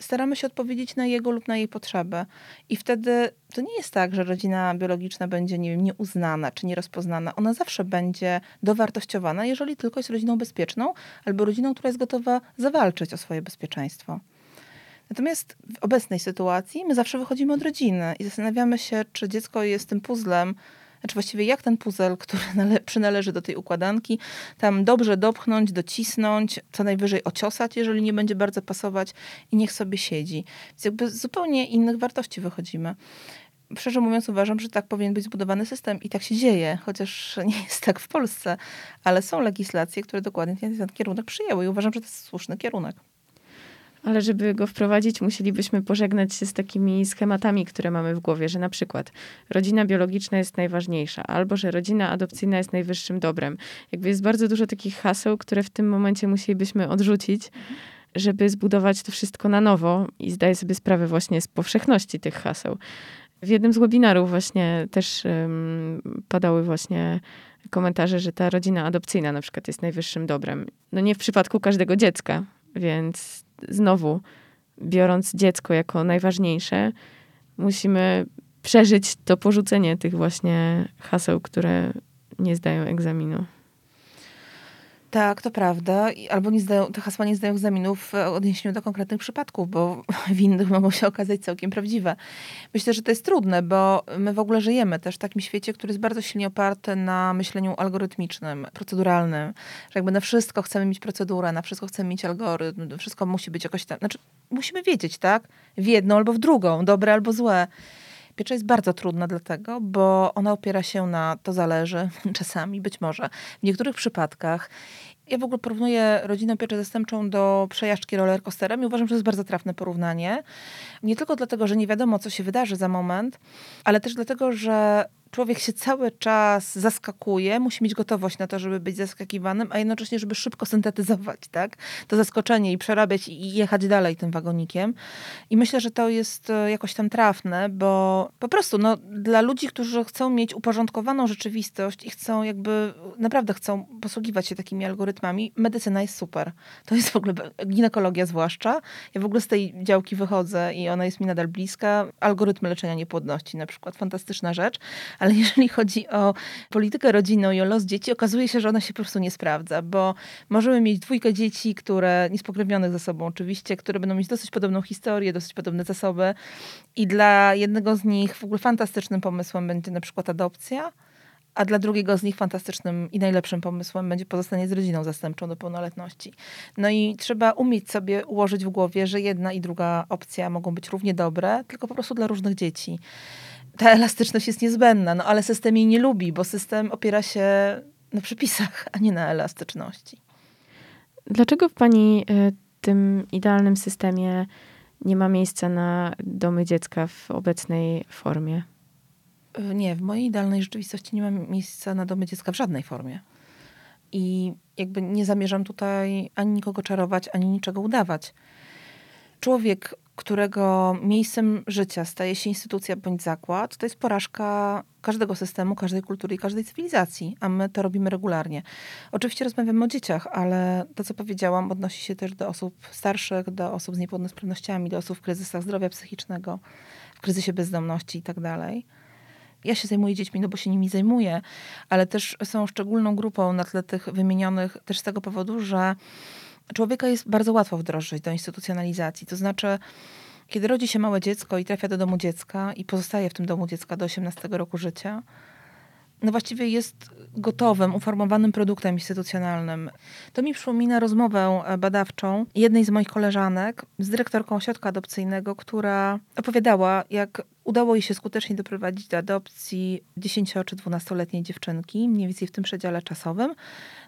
staramy się odpowiedzieć na jego lub na jej potrzeby. I wtedy to nie jest tak, że rodzina biologiczna będzie, nie wiem, nieuznana czy nierozpoznana. Ona zawsze będzie dowartościowana, jeżeli tylko jest rodziną bezpieczną albo rodziną, która jest gotowa zawalczyć o swoje bezpieczeństwo. Natomiast w obecnej sytuacji my zawsze wychodzimy od rodziny i zastanawiamy się, czy dziecko jest tym puzzlem, znaczy właściwie jak ten puzzle, który *laughs* przynależy do tej układanki, tam dobrze dopchnąć, docisnąć, co najwyżej ociosać, jeżeli nie będzie bardzo pasować i niech sobie siedzi. Więc jakby z zupełnie innych wartości wychodzimy. Szczerze mówiąc, uważam, że tak powinien być zbudowany system i tak się dzieje, chociaż *laughs* nie jest tak w Polsce, ale są legislacje, które dokładnie ten kierunek przyjęły i uważam, że to jest słuszny kierunek. Ale żeby go wprowadzić, musielibyśmy pożegnać się z takimi schematami, które mamy w głowie, że na przykład rodzina biologiczna jest najważniejsza, albo że rodzina adopcyjna jest najwyższym dobrem. Jakby jest bardzo dużo takich haseł, które w tym momencie musielibyśmy odrzucić, żeby zbudować to wszystko na nowo i zdaję sobie sprawę właśnie z powszechności tych haseł. W jednym z webinarów właśnie też um, padały właśnie komentarze, że ta rodzina adopcyjna na przykład jest najwyższym dobrem. No nie w przypadku każdego dziecka, więc znowu, biorąc dziecko jako najważniejsze, musimy przeżyć to porzucenie tych właśnie haseł, które nie zdają egzaminu. Tak, to prawda. Albo nie zdają, te hasła nie zdają egzaminów w odniesieniu do konkretnych przypadków, bo *laughs* w innych mogą się okazać całkiem prawdziwe. Myślę, że to jest trudne, bo my w ogóle żyjemy też w takim świecie, który jest bardzo silnie oparty na myśleniu algorytmicznym, proceduralnym, że jakby na wszystko chcemy mieć procedurę, na wszystko chcemy mieć algorytm, wszystko musi być jakoś tam, znaczy musimy wiedzieć, tak? W jedną albo w drugą, dobre albo złe. Piecza jest bardzo trudna dlatego, bo ona opiera się na to zależy, *laughs* czasami, być może. W niektórych przypadkach ja w ogóle porównuję rodzinę pieczę zastępczą do przejażdżki rollercoasterem i uważam, że to jest bardzo trafne porównanie. Nie tylko dlatego, że nie wiadomo, co się wydarzy za moment, ale też dlatego, że człowiek się cały czas zaskakuje, musi mieć gotowość na to, żeby być zaskakiwanym, a jednocześnie, żeby szybko syntetyzować, tak? To zaskoczenie i przerabiać i jechać dalej tym wagonikiem. I myślę, że to jest e, jakoś tam trafne, bo po prostu no, dla ludzi, którzy chcą mieć uporządkowaną rzeczywistość i chcą jakby, naprawdę chcą posługiwać się takimi algorytmami, medycyna jest super. To jest w ogóle, ginekologia zwłaszcza. Ja w ogóle z tej działki wychodzę i ona jest mi nadal bliska. Algorytmy leczenia niepłodności na przykład, fantastyczna rzecz ale *laughs* jeżeli chodzi o politykę rodzinną i o los dzieci, okazuje się, że ona się po prostu nie sprawdza, bo możemy mieć dwójkę dzieci, które niespokrewnionych ze sobą oczywiście, które będą mieć dosyć podobną historię, dosyć podobne zasoby i dla jednego z nich w ogóle fantastycznym pomysłem będzie na przykład adopcja, a dla drugiego z nich fantastycznym i najlepszym pomysłem będzie pozostanie z rodziną zastępczą do pełnoletności. No i trzeba umieć sobie ułożyć w głowie, że jedna i druga opcja mogą być równie dobre, tylko po prostu dla różnych dzieci ta elastyczność jest niezbędna, no ale system jej nie lubi, bo system opiera się na przepisach, a nie na elastyczności. Dlaczego w pani y, tym idealnym systemie nie ma miejsca na domy dziecka w obecnej formie? Y, nie, w mojej idealnej rzeczywistości nie ma miejsca na domy dziecka w żadnej formie. I jakby nie zamierzam tutaj ani nikogo czarować, ani niczego udawać. Człowiek którego miejscem życia staje się instytucja bądź zakład, to jest porażka każdego systemu, każdej kultury i każdej cywilizacji, a my to robimy regularnie. Oczywiście rozmawiamy o dzieciach, ale to, co powiedziałam, odnosi się też do osób starszych, do osób z niepełnosprawnościami, do osób w kryzysach zdrowia psychicznego, w kryzysie bezdomności itd. Tak ja się zajmuję dziećmi, no bo się nimi zajmuję, ale też są szczególną grupą na tle tych wymienionych też z tego powodu, że człowieka jest bardzo łatwo wdrożyć do instytucjonalizacji. To znaczy, kiedy rodzi się małe dziecko i trafia do domu dziecka i pozostaje w tym domu dziecka do 18 roku życia, no właściwie jest gotowym, uformowanym produktem instytucjonalnym. To mi przypomina rozmowę e, badawczą jednej z moich koleżanek z dyrektorką ośrodka adopcyjnego, która opowiadała, jak udało jej się skutecznie doprowadzić do adopcji 10 czy 12-letniej dziewczynki, mniej więcej w tym przedziale czasowym.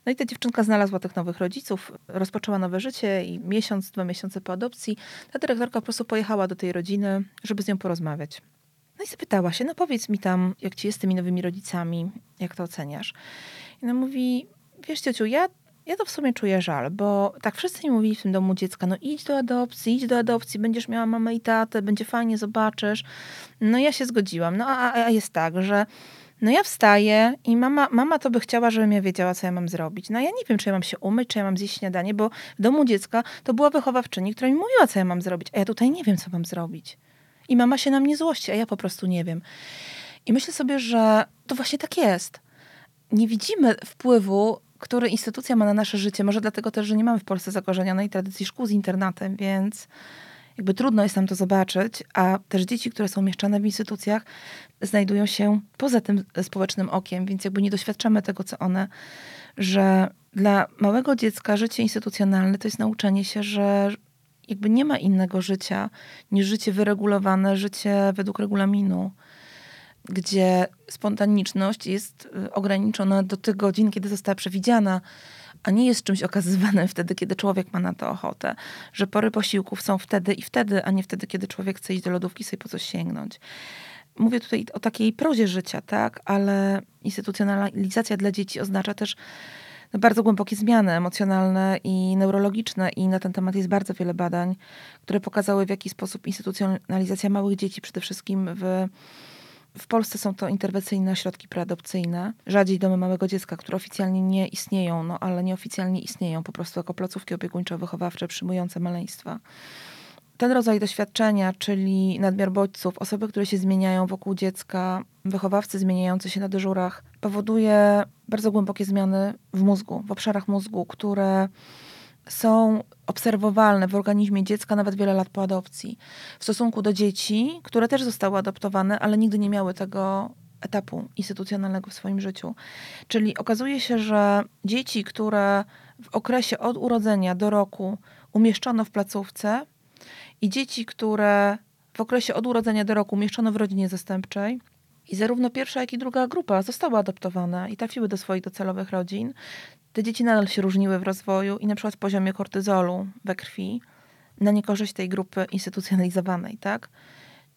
No i ta dziewczynka znalazła tych nowych rodziców, rozpoczęła nowe życie i miesiąc, dwa miesiące po adopcji ta dyrektorka po prostu pojechała do tej rodziny, żeby z nią porozmawiać. No i zapytała się, no powiedz mi tam, jak ci jest z tymi nowymi rodzicami, jak to oceniasz? I ona mówi, wiesz ciociu, ja, ja to w sumie czuję żal, bo tak wszyscy mi mówili w tym domu dziecka, no idź do adopcji, idź do adopcji, będziesz miała mamę i tatę, będzie fajnie, zobaczysz. No ja się zgodziłam. No a, a jest tak, że no ja wstaję i mama, mama to by chciała, żebym ja wiedziała, co ja mam zrobić. No ja nie wiem, czy ja mam się umyć, czy ja mam zjeść śniadanie, bo w domu dziecka to była wychowawczyni, która mi mówiła, co ja mam zrobić, a ja tutaj nie wiem, co mam zrobić. I mama się na mnie złości, a ja po prostu nie wiem. I myślę sobie, że to właśnie tak jest. Nie widzimy wpływu, który instytucja ma na nasze życie. Może dlatego też, że nie mamy w Polsce zakorzenionej tradycji szkół z internatem, więc jakby trudno jest nam to zobaczyć, a też dzieci, które są mieszczane w instytucjach, znajdują się poza tym społecznym okiem, więc jakby nie doświadczamy tego, co one, że dla małego dziecka życie instytucjonalne to jest nauczenie się, że jakby nie ma innego życia niż życie wyregulowane, życie według regulaminu, gdzie spontaniczność jest y, ograniczona do tych godzin, kiedy została przewidziana, a nie jest czymś okazywanym *laughs* wtedy, kiedy człowiek ma na to ochotę. Że pory posiłków są wtedy i wtedy, a nie wtedy, kiedy człowiek chce iść do lodówki sobie po coś sięgnąć. Mówię tutaj o takiej prozie życia, tak, ale instytucjonalizacja dla dzieci oznacza też bardzo głębokie zmiany emocjonalne i neurologiczne i na ten temat jest bardzo wiele badań, które pokazały w jaki sposób instytucjonalizacja małych dzieci przede wszystkim w w Polsce są to interwencyjne środki preadopcyjne, rzadziej domy małego dziecka, które oficjalnie nie istnieją, no ale nieoficjalnie istnieją po prostu jako placówki opiekuńczo-wychowawcze przyjmujące maleństwa. Ten rodzaj doświadczenia, czyli nadmiar bodźców, osoby, które się zmieniają wokół dziecka, wychowawcy zmieniający się na dyżurach, powoduje bardzo głębokie zmiany w mózgu, w obszarach mózgu, które są obserwowalne w organizmie dziecka nawet wiele lat po adopcji. W stosunku do dzieci, które też zostały adoptowane, ale nigdy nie miały tego etapu instytucjonalnego w swoim życiu. Czyli okazuje się, że dzieci, które w okresie od urodzenia do roku umieszczono w placówce i dzieci, które w okresie od urodzenia do roku umieszczono w rodzinie zastępczej, i zarówno pierwsza, jak i druga grupa zostały adoptowane i trafiły do swoich docelowych rodzin. Te dzieci nadal się różniły w rozwoju i na przykład w poziomie kortyzolu we krwi na niekorzyść tej grupy instytucjonalizowanej, tak?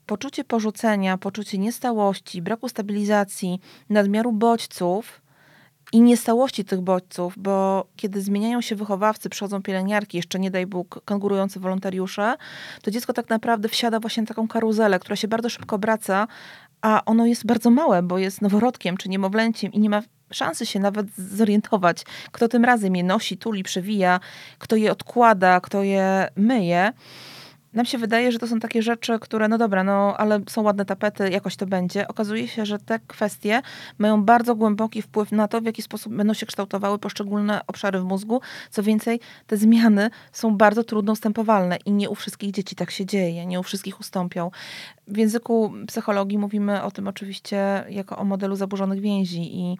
Poczucie porzucenia, poczucie niestałości, braku stabilizacji, nadmiaru bodźców i niestałości tych bodźców, bo kiedy zmieniają się wychowawcy, przychodzą pielęgniarki, jeszcze nie daj Bóg, konkurujący wolontariusze, to dziecko tak naprawdę wsiada właśnie na taką karuzelę, która się bardzo szybko obraca, a ono jest bardzo małe, bo jest noworodkiem czy niemowlęciem i nie ma szansy się nawet zorientować, kto tym razem je nosi, tuli, przewija, kto je odkłada, kto je myje nam się wydaje, że to są takie rzeczy, które, no dobra, no ale są ładne tapety, jakoś to będzie. Okazuje się, że te kwestie mają bardzo głęboki wpływ na to, w jaki sposób będą się kształtowały poszczególne obszary w mózgu. Co więcej, te zmiany są bardzo trudno ustępowalne i nie u wszystkich dzieci tak się dzieje, nie u wszystkich ustąpią. W języku psychologii mówimy o tym oczywiście jako o modelu zaburzonych więzi i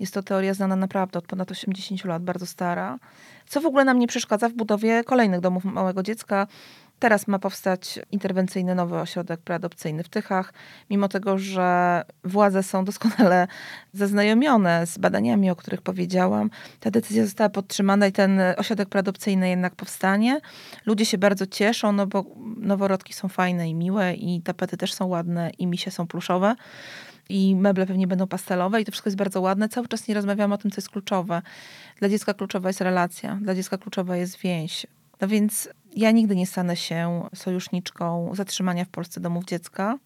jest to teoria znana naprawdę od ponad 80 lat, bardzo stara. Co w ogóle nam nie przeszkadza w budowie kolejnych domów małego dziecka. Teraz ma powstać interwencyjny nowy ośrodek preadopcyjny w Tychach, mimo tego, że władze są doskonale zaznajomione z badaniami, o których powiedziałam. Ta decyzja została podtrzymana i ten ośrodek preadopcyjny jednak powstanie. Ludzie się bardzo cieszą, no bo noworodki są fajne i miłe i tapety też są ładne i misie są pluszowe i meble pewnie będą pastelowe i to wszystko jest bardzo ładne. Cały czas nie rozmawiamy o tym, co jest kluczowe. Dla dziecka kluczowa jest relacja, dla dziecka kluczowa jest więź. No więc ja nigdy nie stanę się sojuszniczką zatrzymania w Polsce domów dziecka.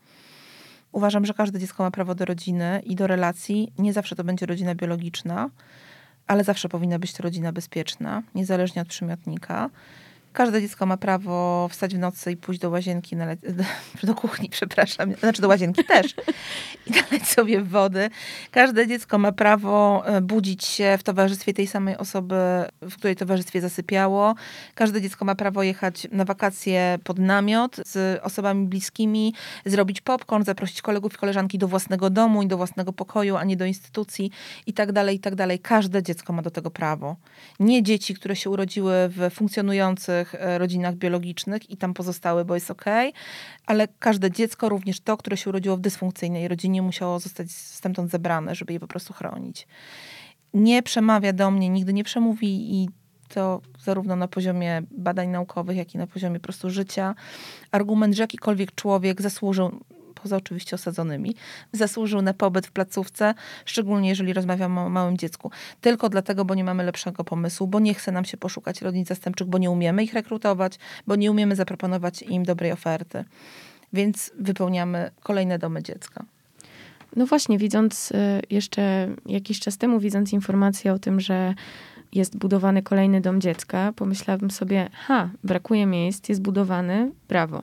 Uważam, że każde dziecko ma prawo do rodziny i do relacji. Nie zawsze to będzie rodzina biologiczna, ale zawsze powinna być to rodzina bezpieczna, niezależnie od przymiotnika. Każde dziecko ma prawo wstać w nocy i pójść do łazienki, *laughs* do kuchni, przepraszam, znaczy do łazienki *laughs* też i nalać sobie wody. Każde dziecko ma prawo e, budzić się w towarzystwie tej samej osoby, w której towarzystwie zasypiało. Każde dziecko ma prawo jechać na wakacje pod namiot z osobami bliskimi, zrobić popcorn, zaprosić kolegów i koleżanki do własnego domu i do własnego pokoju, a nie do instytucji i tak dalej, i tak dalej. Każde dziecko ma do tego prawo. Nie dzieci, które się urodziły w funkcjonujących E, rodzinach biologicznych i tam pozostały, bo jest ok, ale każde dziecko, również to, które się urodziło w dysfunkcyjnej rodzinie, musiało zostać stamtąd zebrane, żeby je po prostu chronić. Nie przemawia do mnie, nigdy nie przemówi i to zarówno na poziomie badań naukowych, jak i na poziomie po prostu życia. Argument, że jakikolwiek człowiek zasłużył poza oczywiście osadzonymi, zasłużył na pobyt w placówce, szczególnie jeżeli rozmawiamy o małym dziecku. Tylko dlatego, bo nie mamy lepszego pomysłu, bo nie chce nam się poszukać rodzin zastępczych, bo nie umiemy ich rekrutować, bo nie umiemy zaproponować im dobrej oferty. Więc wypełniamy kolejne domy dziecka. No właśnie, widząc y, jeszcze jakiś czas temu, widząc informację o tym, że jest budowany kolejny dom dziecka, pomyślałabym sobie, ha, brakuje miejsc, jest budowany, brawo.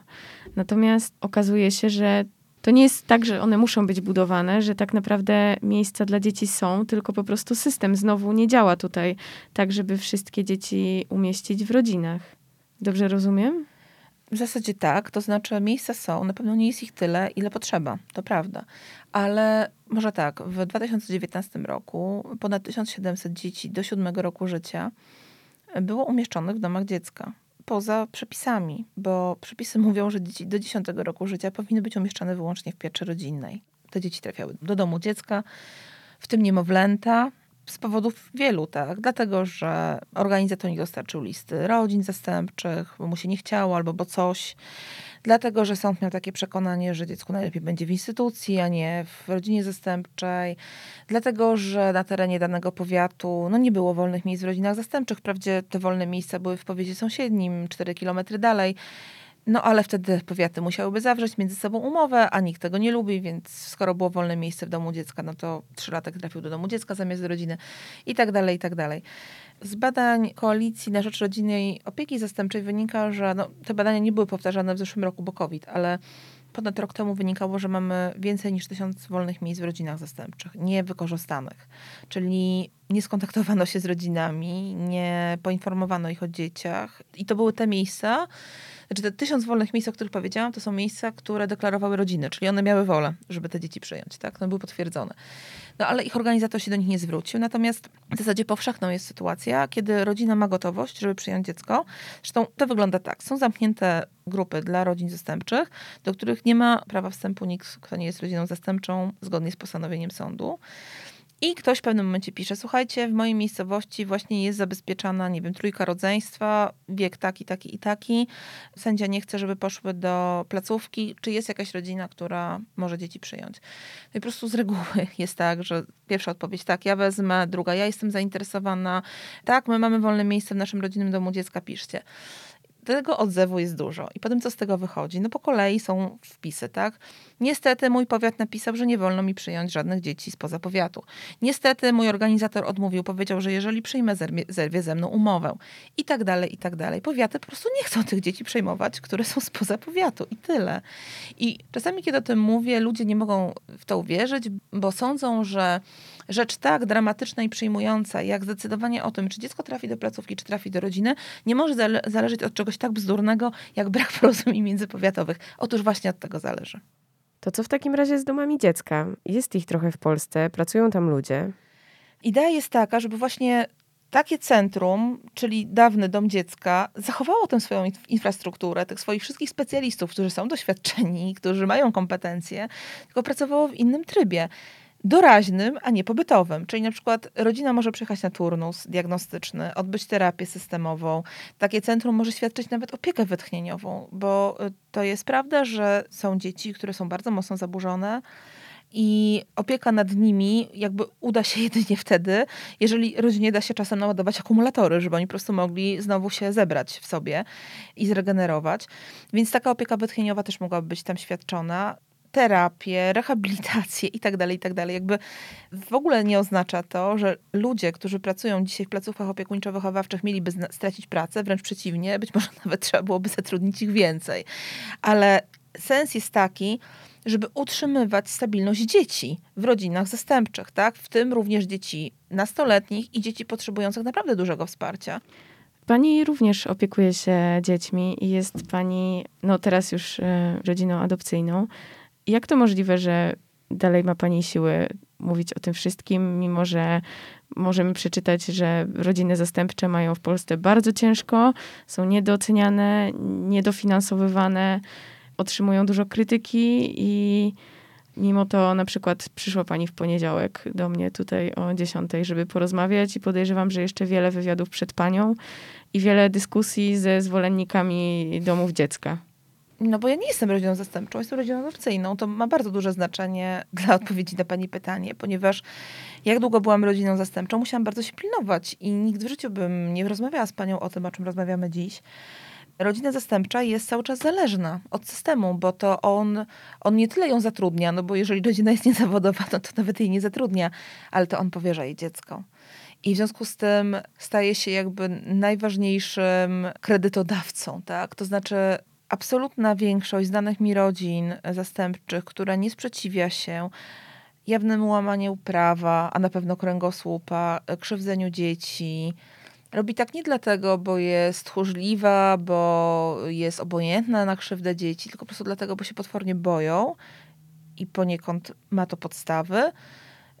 Natomiast okazuje się, że to nie jest tak, że one muszą być budowane, że tak naprawdę miejsca dla dzieci są, tylko po prostu system znowu nie działa tutaj tak, żeby wszystkie dzieci umieścić w rodzinach. Dobrze rozumiem? W zasadzie tak, to znaczy miejsca są, na pewno nie jest ich tyle, ile potrzeba, to prawda. Ale może tak, w 2019 roku ponad 1700 dzieci do 7 roku życia było umieszczonych w domach dziecka poza przepisami, bo przepisy mówią, że dzieci do 10 roku życia powinny być umieszczone wyłącznie w pieczy rodzinnej. Te dzieci trafiały do domu dziecka, w tym niemowlęta, z powodów wielu, tak? Dlatego, że organizator nie dostarczył listy rodzin zastępczych, bo mu się nie chciało albo bo coś. Dlatego, że sąd miał takie przekonanie, że dziecku najlepiej będzie w instytucji, a nie w rodzinie zastępczej. Dlatego, że na terenie danego powiatu no nie było wolnych miejsc w rodzinach zastępczych. Wprawdzie te wolne miejsca były w powiecie sąsiednim, 4 kilometry dalej. No ale wtedy powiaty musiałyby zawrzeć między sobą umowę, a nikt tego nie lubi, więc skoro było wolne miejsce w domu dziecka, no to trzylatek trafił do domu dziecka zamiast do rodziny i tak dalej, i tak dalej. Z badań Koalicji na Rzecz Rodzinnej Opieki Zastępczej wynika, że no, te badania nie były powtarzane w zeszłym roku, bo COVID, ale ponad rok temu wynikało, że mamy więcej niż tysiąc wolnych miejsc w rodzinach zastępczych, niewykorzystanych. Czyli nie skontaktowano się z rodzinami, nie poinformowano ich o dzieciach. I to były te miejsca, znaczy te tysiąc wolnych miejsc, o których powiedziałam, to są miejsca, które deklarowały rodziny, czyli one miały wolę, żeby te dzieci przyjąć, tak? No były potwierdzone. No ale ich organizator się do nich nie zwrócił. Natomiast w zasadzie powszechną jest sytuacja, kiedy rodzina ma gotowość, żeby przyjąć dziecko. Zresztą to wygląda tak. Są zamknięte grupy dla rodzin zastępczych, do których nie ma prawa wstępu nikt, kto nie jest rodziną zastępczą, zgodnie z postanowieniem sądu. I ktoś w pewnym momencie pisze, słuchajcie, w mojej miejscowości właśnie jest zabezpieczana, nie wiem, trójka rodzeństwa, wiek taki, taki i taki. Sędzia nie chce, żeby poszły do placówki. Czy jest jakaś rodzina, która może dzieci przyjąć? No i po prostu z reguły *laughs* jest tak, że pierwsza odpowiedź, tak, ja wezmę, druga, ja jestem zainteresowana, tak, my mamy wolne miejsce w naszym rodzinnym domu dziecka, piszcie tego odzewu jest dużo. I potem co z tego wychodzi? No po kolei są wpisy, tak? Niestety mój powiat napisał, że nie wolno mi przyjąć żadnych dzieci spoza powiatu. Niestety mój organizator odmówił, powiedział, że jeżeli przyjmę, zerwie, ze mną umowę. I tak dalej, i tak dalej. Powiaty po prostu nie chcą tych dzieci przejmować, które są spoza powiatu. I tyle. I czasami, kiedy o tym mówię, ludzie nie mogą w to uwierzyć, bo sądzą, że rzecz tak dramatyczna i przyjmująca, jak zdecydowanie o tym, czy dziecko trafi do placówki, czy trafi do rodziny, nie może zale zależeć od czegoś tak bzdurnego, jak brak *laughs* porozumień międzypowiatowych. Otóż właśnie od tego zależy. To co w takim razie z domami dziecka? Jest ich trochę w Polsce, pracują tam ludzie. Idea jest taka, żeby właśnie takie centrum, czyli dawny dom dziecka, zachowało tę swoją infrastrukturę, tych swoich wszystkich specjalistów, którzy są doświadczeni, którzy mają kompetencje, tylko pracowało w innym trybie doraźnym, a nie pobytowym. Czyli na przykład rodzina może przyjechać na turnus diagnostyczny, odbyć terapię systemową. Takie centrum może świadczyć nawet opiekę wytchnieniową, bo y, to jest prawda, że są dzieci, które są bardzo mocno zaburzone. I opieka nad nimi jakby uda się *laughs* jedynie wtedy, jeżeli rodzinie da się czasem naładować akumulatory, żeby oni po prostu mogli znowu się zebrać w sobie i zregenerować. Więc taka opieka wytchnieniowa też mogłaby być tam świadczona terapię, rehabilitację i tak dalej, i tak. Jakby w ogóle nie oznacza to, że ludzie, którzy pracują dzisiaj w placówkach opiekuńczo-wychowawczych mieliby stracić pracę, wręcz przeciwnie, być może *laughs* nawet trzeba byłoby zatrudnić ich więcej. Ale sens jest taki, żeby utrzymywać stabilność dzieci w rodzinach zastępczych, tak? W tym również dzieci nastoletnich i dzieci potrzebujących naprawdę dużego wsparcia. Pani również opiekuje się dziećmi i jest pani, no teraz już y, rodziną adopcyjną. Jak to możliwe, że dalej ma Pani siły mówić o tym wszystkim, mimo że możemy przeczytać, że rodziny zastępcze mają w Polsce bardzo ciężko, są niedoceniane, niedofinansowywane, otrzymują dużo krytyki i mimo to na przykład przyszła pani w poniedziałek do mnie tutaj o 10, żeby porozmawiać i podejrzewam, że jeszcze wiele wywiadów przed panią i wiele dyskusji ze zwolennikami domów dziecka. No bo ja nie jestem rodziną zastępczą, jestem rodziną adopcyjną. To ma bardzo duże znaczenie *laughs* dla odpowiedzi na pani pytanie, ponieważ jak długo byłam rodziną zastępczą, musiałam bardzo się pilnować i nigdy w życiu bym nie rozmawiała z panią o tym, o czym rozmawiamy dziś. Rodzina zastępcza jest cały czas zależna od systemu, bo to on, on nie tyle ją zatrudnia, no bo jeżeli rodzina jest *laughs* niezawodowa, no to nawet jej nie zatrudnia, ale to on powierza jej dziecko. I w związku z tym staje się jakby najważniejszym kredytodawcą, tak? To znaczy absolutna większość znanych mi rodzin zastępczych, która nie sprzeciwia się jawnemu łamaniu prawa, a na pewno kręgosłupa, krzywdzeniu dzieci, robi tak nie dlatego, bo jest tchórzliwa, bo jest obojętna na krzywdę dzieci, tylko po prostu dlatego, bo się potwornie boją i poniekąd ma to podstawy,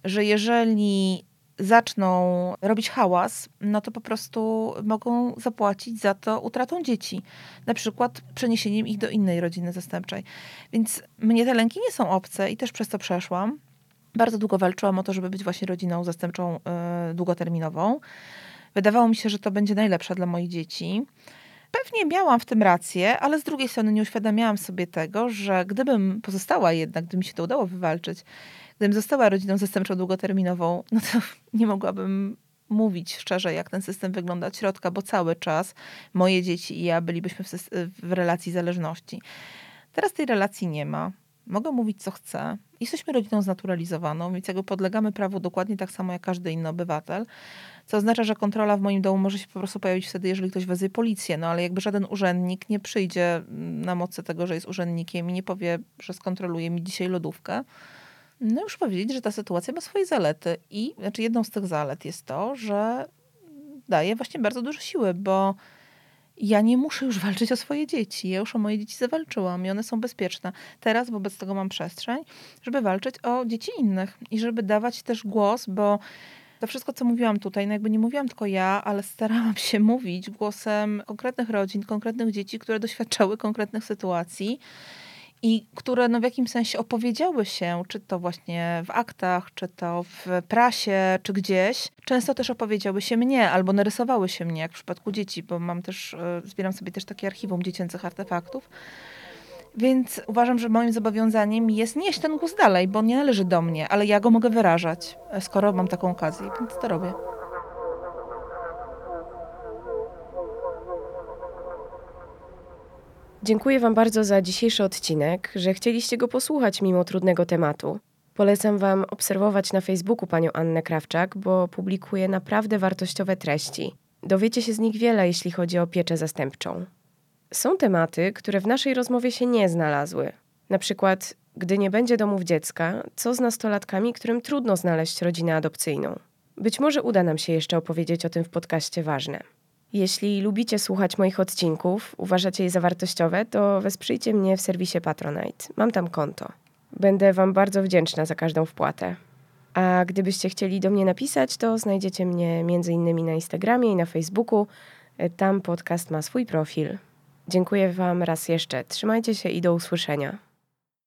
że jeżeli zaczną robić hałas, no to po prostu mogą zapłacić za to utratą dzieci. Na przykład przeniesieniem ich do innej rodziny zastępczej. Więc mnie te lęki nie są obce i też przez to przeszłam. Bardzo długo walczyłam o to, żeby być właśnie rodziną zastępczą yy, długoterminową. Wydawało mi się, że to będzie najlepsze dla moich dzieci. Pewnie miałam w tym rację, ale z drugiej strony nie uświadamiałam sobie tego, że gdybym pozostała jednak, gdyby mi się to udało wywalczyć, Gdybym została rodziną zastępczą długoterminową, *laughs* no to nie mogłabym mówić szczerze, jak ten system wygląda od środka, bo cały czas moje dzieci i ja bylibyśmy w, w relacji zależności. Teraz tej relacji nie ma. Mogę mówić, co chcę. Jesteśmy rodziną znaturalizowaną, więc jakby podlegamy prawu dokładnie tak samo jak każdy inny obywatel. Co oznacza, że kontrola w moim domu może się po prostu pojawić wtedy, jeżeli ktoś wezwie policję. No ale jakby żaden urzędnik nie przyjdzie na mocy tego, że jest urzędnikiem i nie powie, że skontroluje mi dzisiaj lodówkę. No już powiedzieć, że ta sytuacja ma swoje zalety. I znaczy jedną z tych zalet jest to, że daje właśnie bardzo dużo siły, bo ja nie muszę już walczyć o swoje dzieci. Ja już o moje dzieci zawalczyłam i one są bezpieczne. Teraz wobec tego mam przestrzeń, żeby walczyć o dzieci innych i żeby dawać też głos, bo to wszystko, co mówiłam tutaj, no jakby nie mówiłam tylko ja, ale starałam się mówić głosem konkretnych rodzin, konkretnych dzieci, które doświadczały konkretnych sytuacji i które no, w jakimś sensie opowiedziały się, czy to właśnie w aktach, czy to w prasie, czy gdzieś. Często też opowiedziały się mnie, albo narysowały się mnie, jak w przypadku dzieci, bo mam też, e, zbieram sobie też takie archiwum dziecięcych artefaktów. Więc uważam, że moim zobowiązaniem jest nieść ten głos dalej, bo nie należy do mnie, ale ja go mogę wyrażać, e, skoro mam taką okazję, więc to robię. Dziękuję Wam bardzo za dzisiejszy odcinek, że chcieliście go posłuchać mimo trudnego tematu. Polecam Wam obserwować na Facebooku panią Annę Krawczak, bo publikuje naprawdę wartościowe treści. Dowiecie się z nich wiele, jeśli chodzi o pieczę zastępczą. Są tematy, które w naszej rozmowie się nie znalazły. Na przykład, gdy nie będzie domów dziecka, co z nastolatkami, którym trudno znaleźć rodzinę adopcyjną. Być może uda nam się jeszcze opowiedzieć o tym w podcaście ważne. Jeśli lubicie słuchać moich odcinków, uważacie je za wartościowe, to wesprzyjcie mnie w serwisie Patronite. Mam tam konto. Będę Wam bardzo wdzięczna za każdą wpłatę. A gdybyście chcieli do mnie napisać, to znajdziecie mnie m.in. na Instagramie i na Facebooku. Tam podcast ma swój profil. Dziękuję Wam raz jeszcze. Trzymajcie się i do usłyszenia.